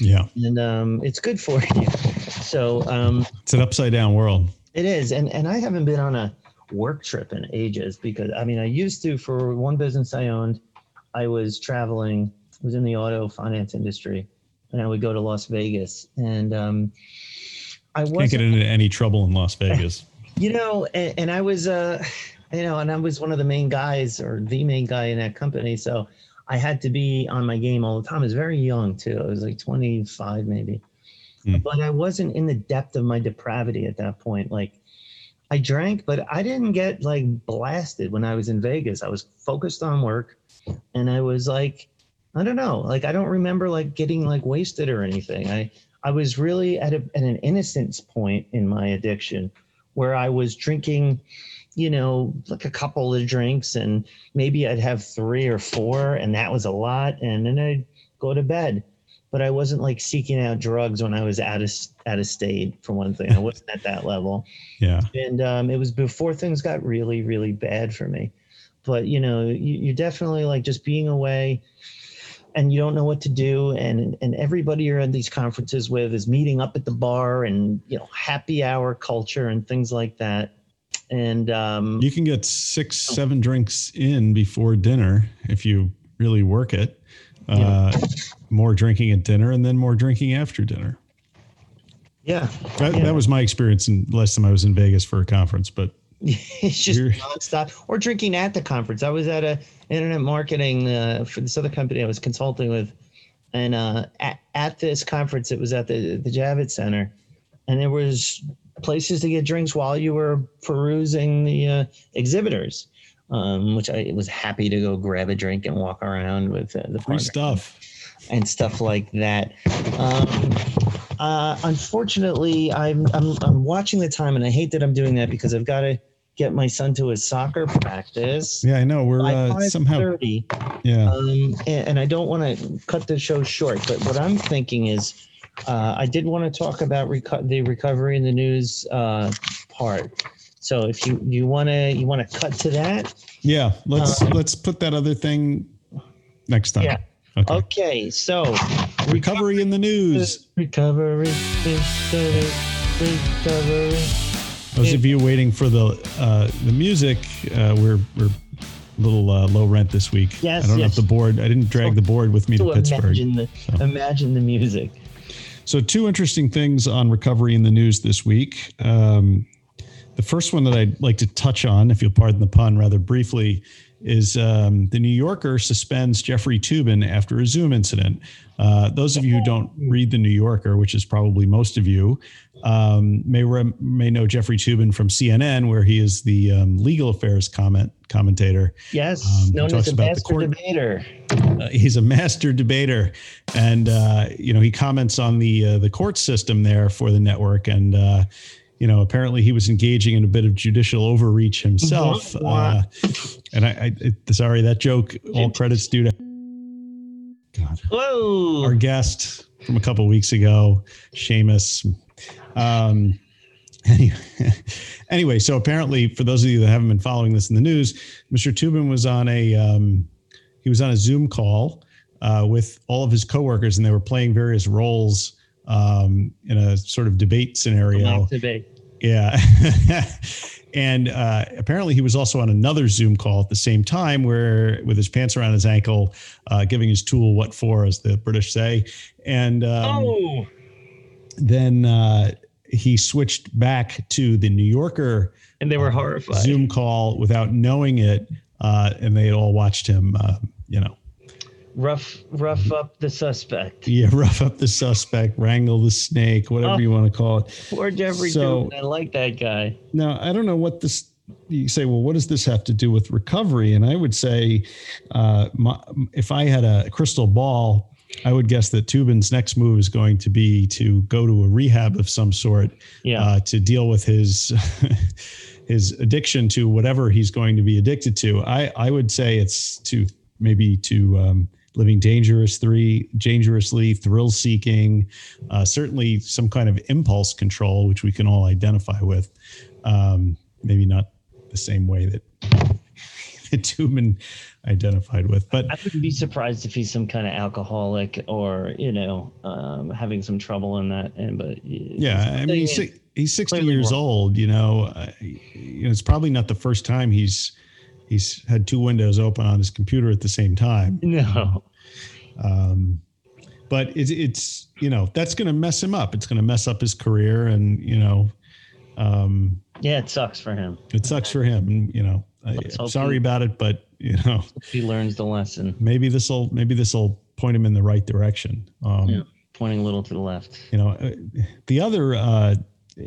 Yeah. and um, it's good for you. So um, It's an upside down world. it is, and and I haven't been on a work trip in ages because I mean I used to for one business I owned, I was traveling, I was in the auto finance industry, and I would go to Las Vegas, and um, I Can't wasn't get into any trouble in Las Vegas. you know and, and i was uh you know and i was one of the main guys or the main guy in that company so i had to be on my game all the time. I was very young too. I was like 25 maybe. Hmm. but i wasn't in the depth of my depravity at that point. Like i drank but i didn't get like blasted. When i was in vegas i was focused on work and i was like i don't know. Like i don't remember like getting like wasted or anything. I i was really at, a, at an innocence point in my addiction where I was drinking, you know, like a couple of drinks and maybe I'd have three or four and that was a lot. And then I'd go to bed. But I wasn't like seeking out drugs when I was out of, out of state, for one thing. I wasn't at that level. Yeah. And um, it was before things got really, really bad for me. But, you know, you, you're definitely like just being away and you don't know what to do and and everybody you're at these conferences with is meeting up at the bar and you know happy hour culture and things like that and um You can get six, seven drinks in before dinner if you really work it. Uh, more drinking at dinner and then more drinking after dinner. yeah. That, Yeah. that was my experience in last time I was in Vegas for a conference, but it's just You're- nonstop. Or drinking at the conference. I was at a internet marketing uh, for this other company i was consulting with. And uh at, at this conference it was at the the javits center. And there was places to get drinks while you were perusing the uh, exhibitors um, which I was happy to go grab a drink and walk around with uh, the free stuff. and stuff like that. Um, uh, unfortunately, I'm, I'm I'm watching the time, and I hate that I'm doing that because I've got to get my son to his soccer practice. Yeah, I know. We're uh, somehow, 5:30, yeah. um, and, and I don't want to cut the show short, but what I'm thinking is, uh, I did want to talk about reco- the recovery in the news uh, part. So if you you want to you want to cut to that, Yeah, let's Um, let's put that other thing next time. Yeah. Okay. okay. So Recovery in the news. recovery, recovery, recovery. Those of you waiting for the uh, the music, uh, we're we're a little uh, low rent this week. Yes, I don't yes. have the board. I didn't drag the board with me to to Pittsburgh. imagine the so. imagine the music. So, two interesting things on recovery in the news this week. Um, the first one that I'd like to touch on, if you'll pardon the pun, rather briefly, is um, the New Yorker suspends Jeffrey Toobin after a Zoom incident. Uh, those of you who don't read the New Yorker, which is probably most of you, um, may rem- may know Jeffrey Toobin from CNN, where he is the um, legal affairs comment commentator. Yes, Um, known talks as a about the master court- debater. Uh, he's a master debater, and uh, you know he comments on the uh, the court system there for the network, and uh, you know apparently he was engaging in a bit of judicial overreach himself. Wow. Uh, and I, I sorry that joke. All credits due to God, Whoa! our guest from a couple weeks ago, Seamus. Um, anyway, anyway, so apparently, for those of you that haven't been following this in the news, Mr. Toobin was on a um, he was on a Zoom call uh, with all of his coworkers, and they were playing various roles um, in a sort of debate scenario. Debate. Yeah. and uh, apparently he was also on another Zoom call at the same time where with his pants around his ankle, uh, giving his tool what for, as the British say. And um, oh, then uh, he switched back to the New Yorker and they were horrified. Zoom call without knowing it. Uh, and they had all watched him, uh, you know, rough rough up the suspect. Yeah, rough up the suspect, wrangle the snake, whatever oh, you want to call it. Poor Jeffrey so, I like that guy. Now I don't know what this. You say, well, what does this have to do with recovery? And I would say, uh, my, if I had a crystal ball, I would guess that Toobin's next move is going to be to go to a rehab of some sort yeah. uh, to deal with his his addiction to whatever he's going to be addicted to. I I would say it's to maybe to um, living dangerously, dangerously, thrill seeking, uh, certainly some kind of impulse control, which we can all identify with. Um, maybe not the same way that that Toobin identified with, but I wouldn't be surprised if he's some kind of alcoholic or you know um, having some trouble in that. And but yeah, I mean he's, he's 60 years wrong. old. You know, uh, you know, it's probably not the first time he's he's had two windows open on his computer at the same time. No. Um, but it's, it's you know that's going to mess him up. It's going to mess up his career, and you know, um, yeah, it sucks for him. It sucks for him, and you know, I, sorry he, about it, but you know, he learns the lesson. Maybe this will maybe this will point him in the right direction. Um, yeah, pointing a little to the left. You know, uh, the other uh,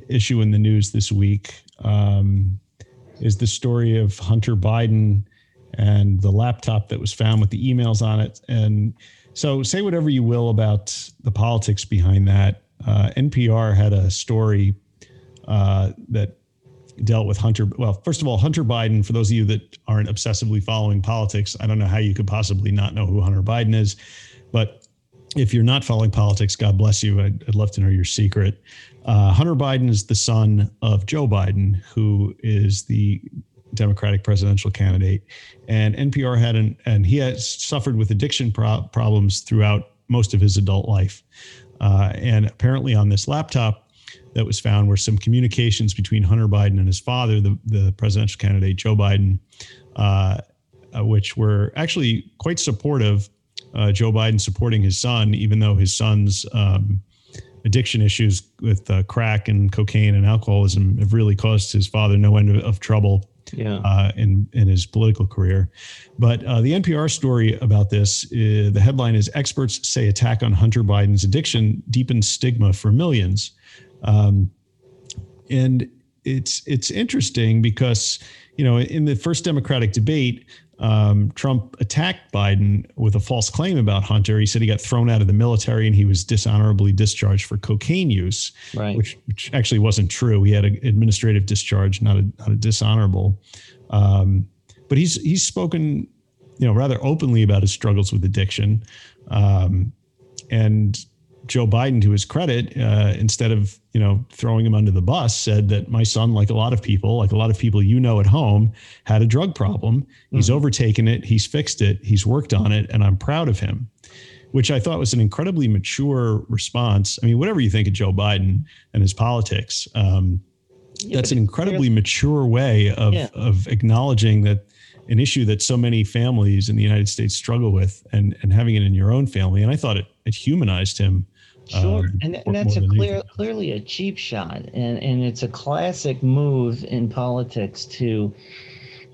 issue in the news this week. Um, is the story of Hunter Biden and the laptop that was found with the emails on it. And so, say whatever you will about the politics behind that. Uh, NPR had a story uh, that dealt with Hunter. Well, first of all, Hunter Biden, for those of you that aren't obsessively following politics, I don't know how you could possibly not know who Hunter Biden is. But if you're not following politics, God bless you. I'd, I'd love to know your secret. Uh, Hunter Biden is the son of Joe Biden, who is the Democratic presidential candidate. And NPR had an, and he has suffered with addiction pro- problems throughout most of his adult life. Uh, and apparently, on this laptop that was found were some communications between Hunter Biden and his father, the, the presidential candidate, Joe Biden, uh, uh which were actually quite supportive. Uh, Joe Biden supporting his son, even though his son's um, addiction issues with uh, crack and cocaine and alcoholism have really caused his father no end of, trouble yeah. uh, in in his political career. But uh, the NPR story about this, uh, the headline is "Experts say attack on Hunter Biden's addiction deepens stigma for millions. Um, and it's it's interesting because you know in the first Democratic debate, um, Trump attacked Biden with a false claim about Hunter. He said he got thrown out of the military and he was dishonorably discharged for cocaine use, right. which, which actually wasn't true. He had an administrative discharge, not a, not a dishonorable. Um, but he's he's spoken, you know, rather openly about his struggles with addiction, um, and Joe Biden, to his credit, uh, instead of you know throwing him under the bus, said that my son, like a lot of people, like a lot of people you know at home, had a drug problem. Mm-hmm. He's overtaken it. He's fixed it. He's worked on it, and I'm proud of him. Which I thought was an incredibly mature response. I mean, whatever you think of Joe Biden and his politics, um, yeah, that's an incredibly mature way of yeah. of acknowledging that an issue that so many families in the United States struggle with, and and having it in your own family. And I thought it it humanized him Sure, um, and, and that's a clear, clearly a cheap shot, and and it's a classic move in politics to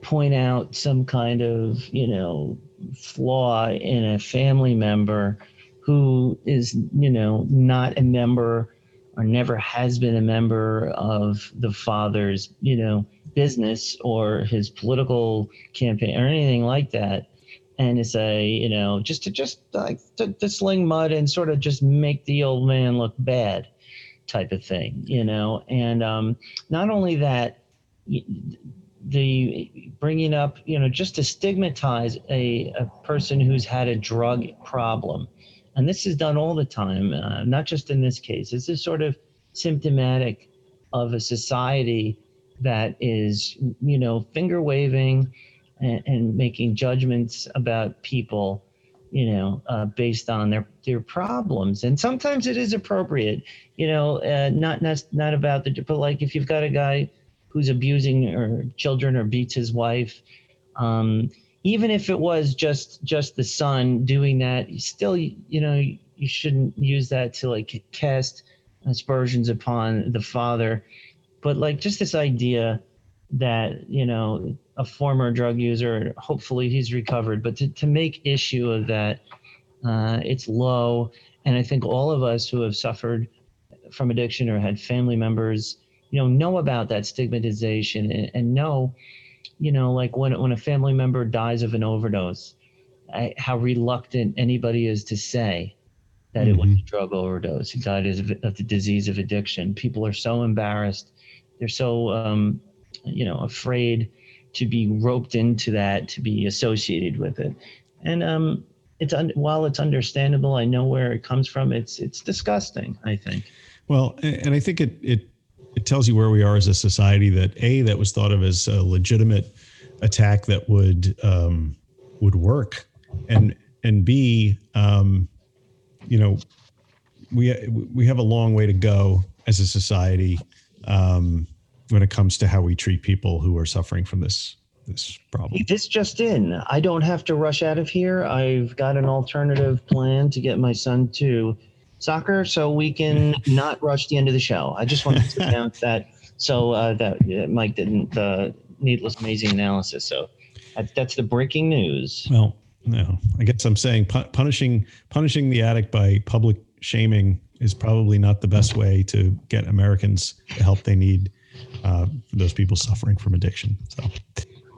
point out some kind of you know flaw in a family member who is you know not a member or never has been a member of the father's you know business or his political campaign or anything like that and to say, you know, just to just like to, to, sling mud and sort of just make the old man look bad, type of thing, you know. And um, not only that, the bringing up, you know, just to stigmatize a, a person who's had a drug problem, and this is done all the time, uh, not just in this case. This is sort of symptomatic of a society that is, you know, finger waving and, and making judgments about people you know, uh, based on their their problems. And sometimes it is appropriate, you know, uh, not not not about the, but like if you've got a guy who's abusing or children or beats his wife, um, even if it was just just the son doing that, still, you know, you shouldn't use that to like cast aspersions upon the father. But like just this idea that you know a former drug user hopefully he's recovered but to, to make issue of that Uh, it's low, and I think all of us who have suffered from addiction or had family members, you know, know about that stigmatization and, and know, you know, like when when a family member dies of an overdose, I, how reluctant anybody is to say that it was Mhm. a drug overdose. He died of, of the disease of addiction. People are so embarrassed. They're so, um, you know, afraid to be roped into that, to be associated with it. And um, it's un- while it's understandable, I know where it comes from. It's it's disgusting. I think. Well, and I think it it it tells you where we are as a society that a that was thought of as a legitimate attack that would um, would work, and and b um, you know we we have a long way to go as a society um, when it comes to how we treat people who are suffering from this this problem. This just in. I don't have to rush out of here. I've got an alternative plan to get my son to soccer so we can not rush the end of the show. I just wanted to announce that so uh, that uh, Mike didn't uh, needless amazing analysis. So that, that's the breaking news. Well, no, I guess I'm saying pu- punishing punishing the addict by public shaming is probably not the best way to get Americans the help they need uh, for those people suffering from addiction. So,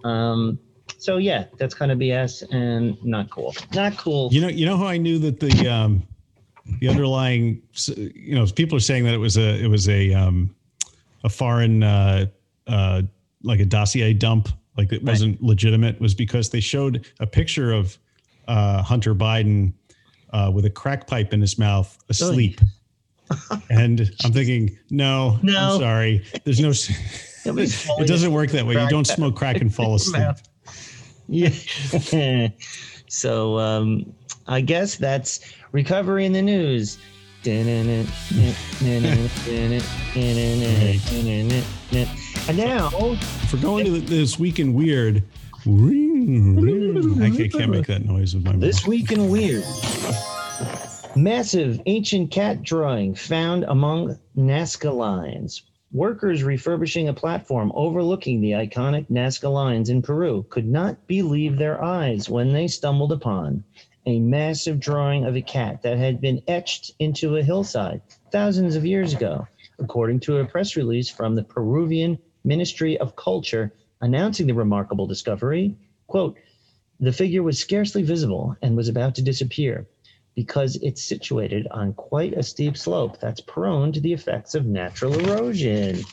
Um, so yeah, that's kind of BS and not cool. Not cool. you know, you know how I knew that the um, the underlying, you know, people are saying that it was a it was a um, a foreign uh, uh, like a dossier dump, like it wasn't legitimate, was because they showed a picture of uh, Hunter Biden uh, with a crack pipe in his mouth, asleep. And I'm thinking, no, No. I'm sorry. There's no. It was it falling doesn't work that way. You don't smoke crack and fall asleep. Yeah. so um, I guess that's recovery in the news. And now, If we're going to this week in weird, I can't, can't make that noise with my mouth. this week in weird. Massive ancient cat drawing found among Nazca lines. Workers refurbishing a platform overlooking the iconic Nazca lines in Peru could not believe their eyes when they stumbled upon a massive drawing of a cat that had been etched into a hillside thousands of years ago, according to a press release from the Peruvian Ministry of Culture announcing the remarkable discovery. Quote, the figure was scarcely visible and was about to disappear because it's situated on quite a steep slope that's prone to the effects of natural erosion.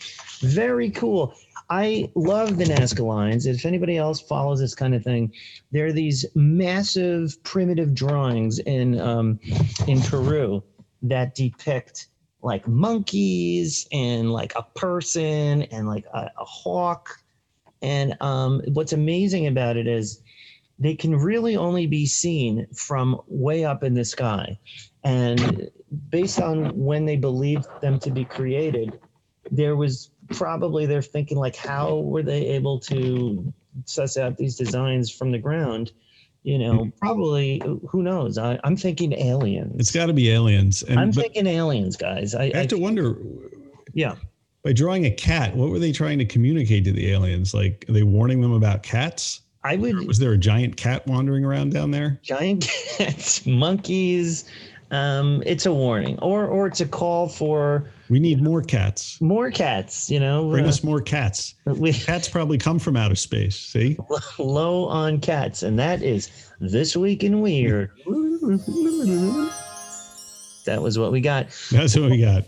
Very cool. I love the Nazca lines. If anybody else follows this kind of thing, there are these massive primitive drawings in um, in Peru that depict like monkeys and like a person and like a, a hawk. And um, what's amazing about it is they can really only be seen from way up in the sky. And based on when they believed them to be created, there was probably they're thinking like, how were they able to suss out these designs from the ground? You know, hmm. probably who knows? I, I'm thinking aliens. It's got to be aliens. And I'm thinking aliens, guys. I, I have to wonder yeah. by drawing a cat, what were they trying to communicate to the aliens? Like, are they warning them about cats? I would Was there a giant cat wandering around down there? giant cats, monkeys. Um, it's a warning, or or it's a call for We need more cats. more cats. You know, Bring uh, us more cats. we Cats probably come from outer space. See? low on cats, and that is this week in weird. that was what we got. That's what we got.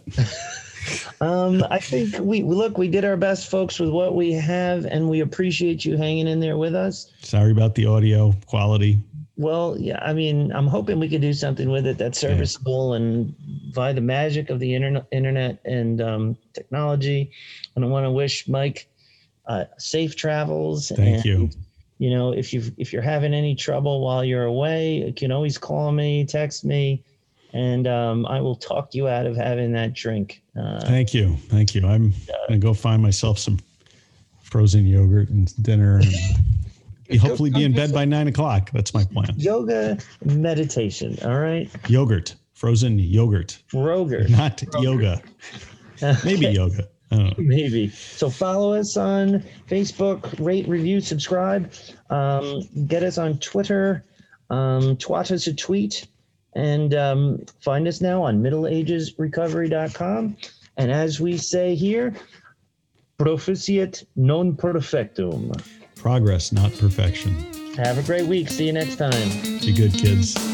Um, I think we look. We did our best, folks, with what we have, and we appreciate you hanging in there with us. Sorry about the audio quality. Well, yeah, I mean, I'm hoping we could do something with it that's serviceable and by the magic of the internet, internet and um, technology. And I want to wish Mike uh, safe travels. Thank and, you. You know, if you if you're having any trouble while you're away, you can always call me, text me, and um, I will talk you out of having that drink. Uh, Thank you. Thank you. I'm going to go find myself some frozen yogurt and dinner and be- hopefully be in bed by nine o'clock. That's my plan. yoga meditation. All right, Yogurt, frozen yogurt, Roger. not yoga. Maybe yoga. I don't know. Maybe. So follow us on Facebook, rate, review, subscribe. Um, get us on Twitter. Um, twat us a tweet. And um, find us now on middleagesrecovery.com. And as we say here, proficiat non perfectum. Progress, not perfection. Have a great week. See you next time. Be good, kids.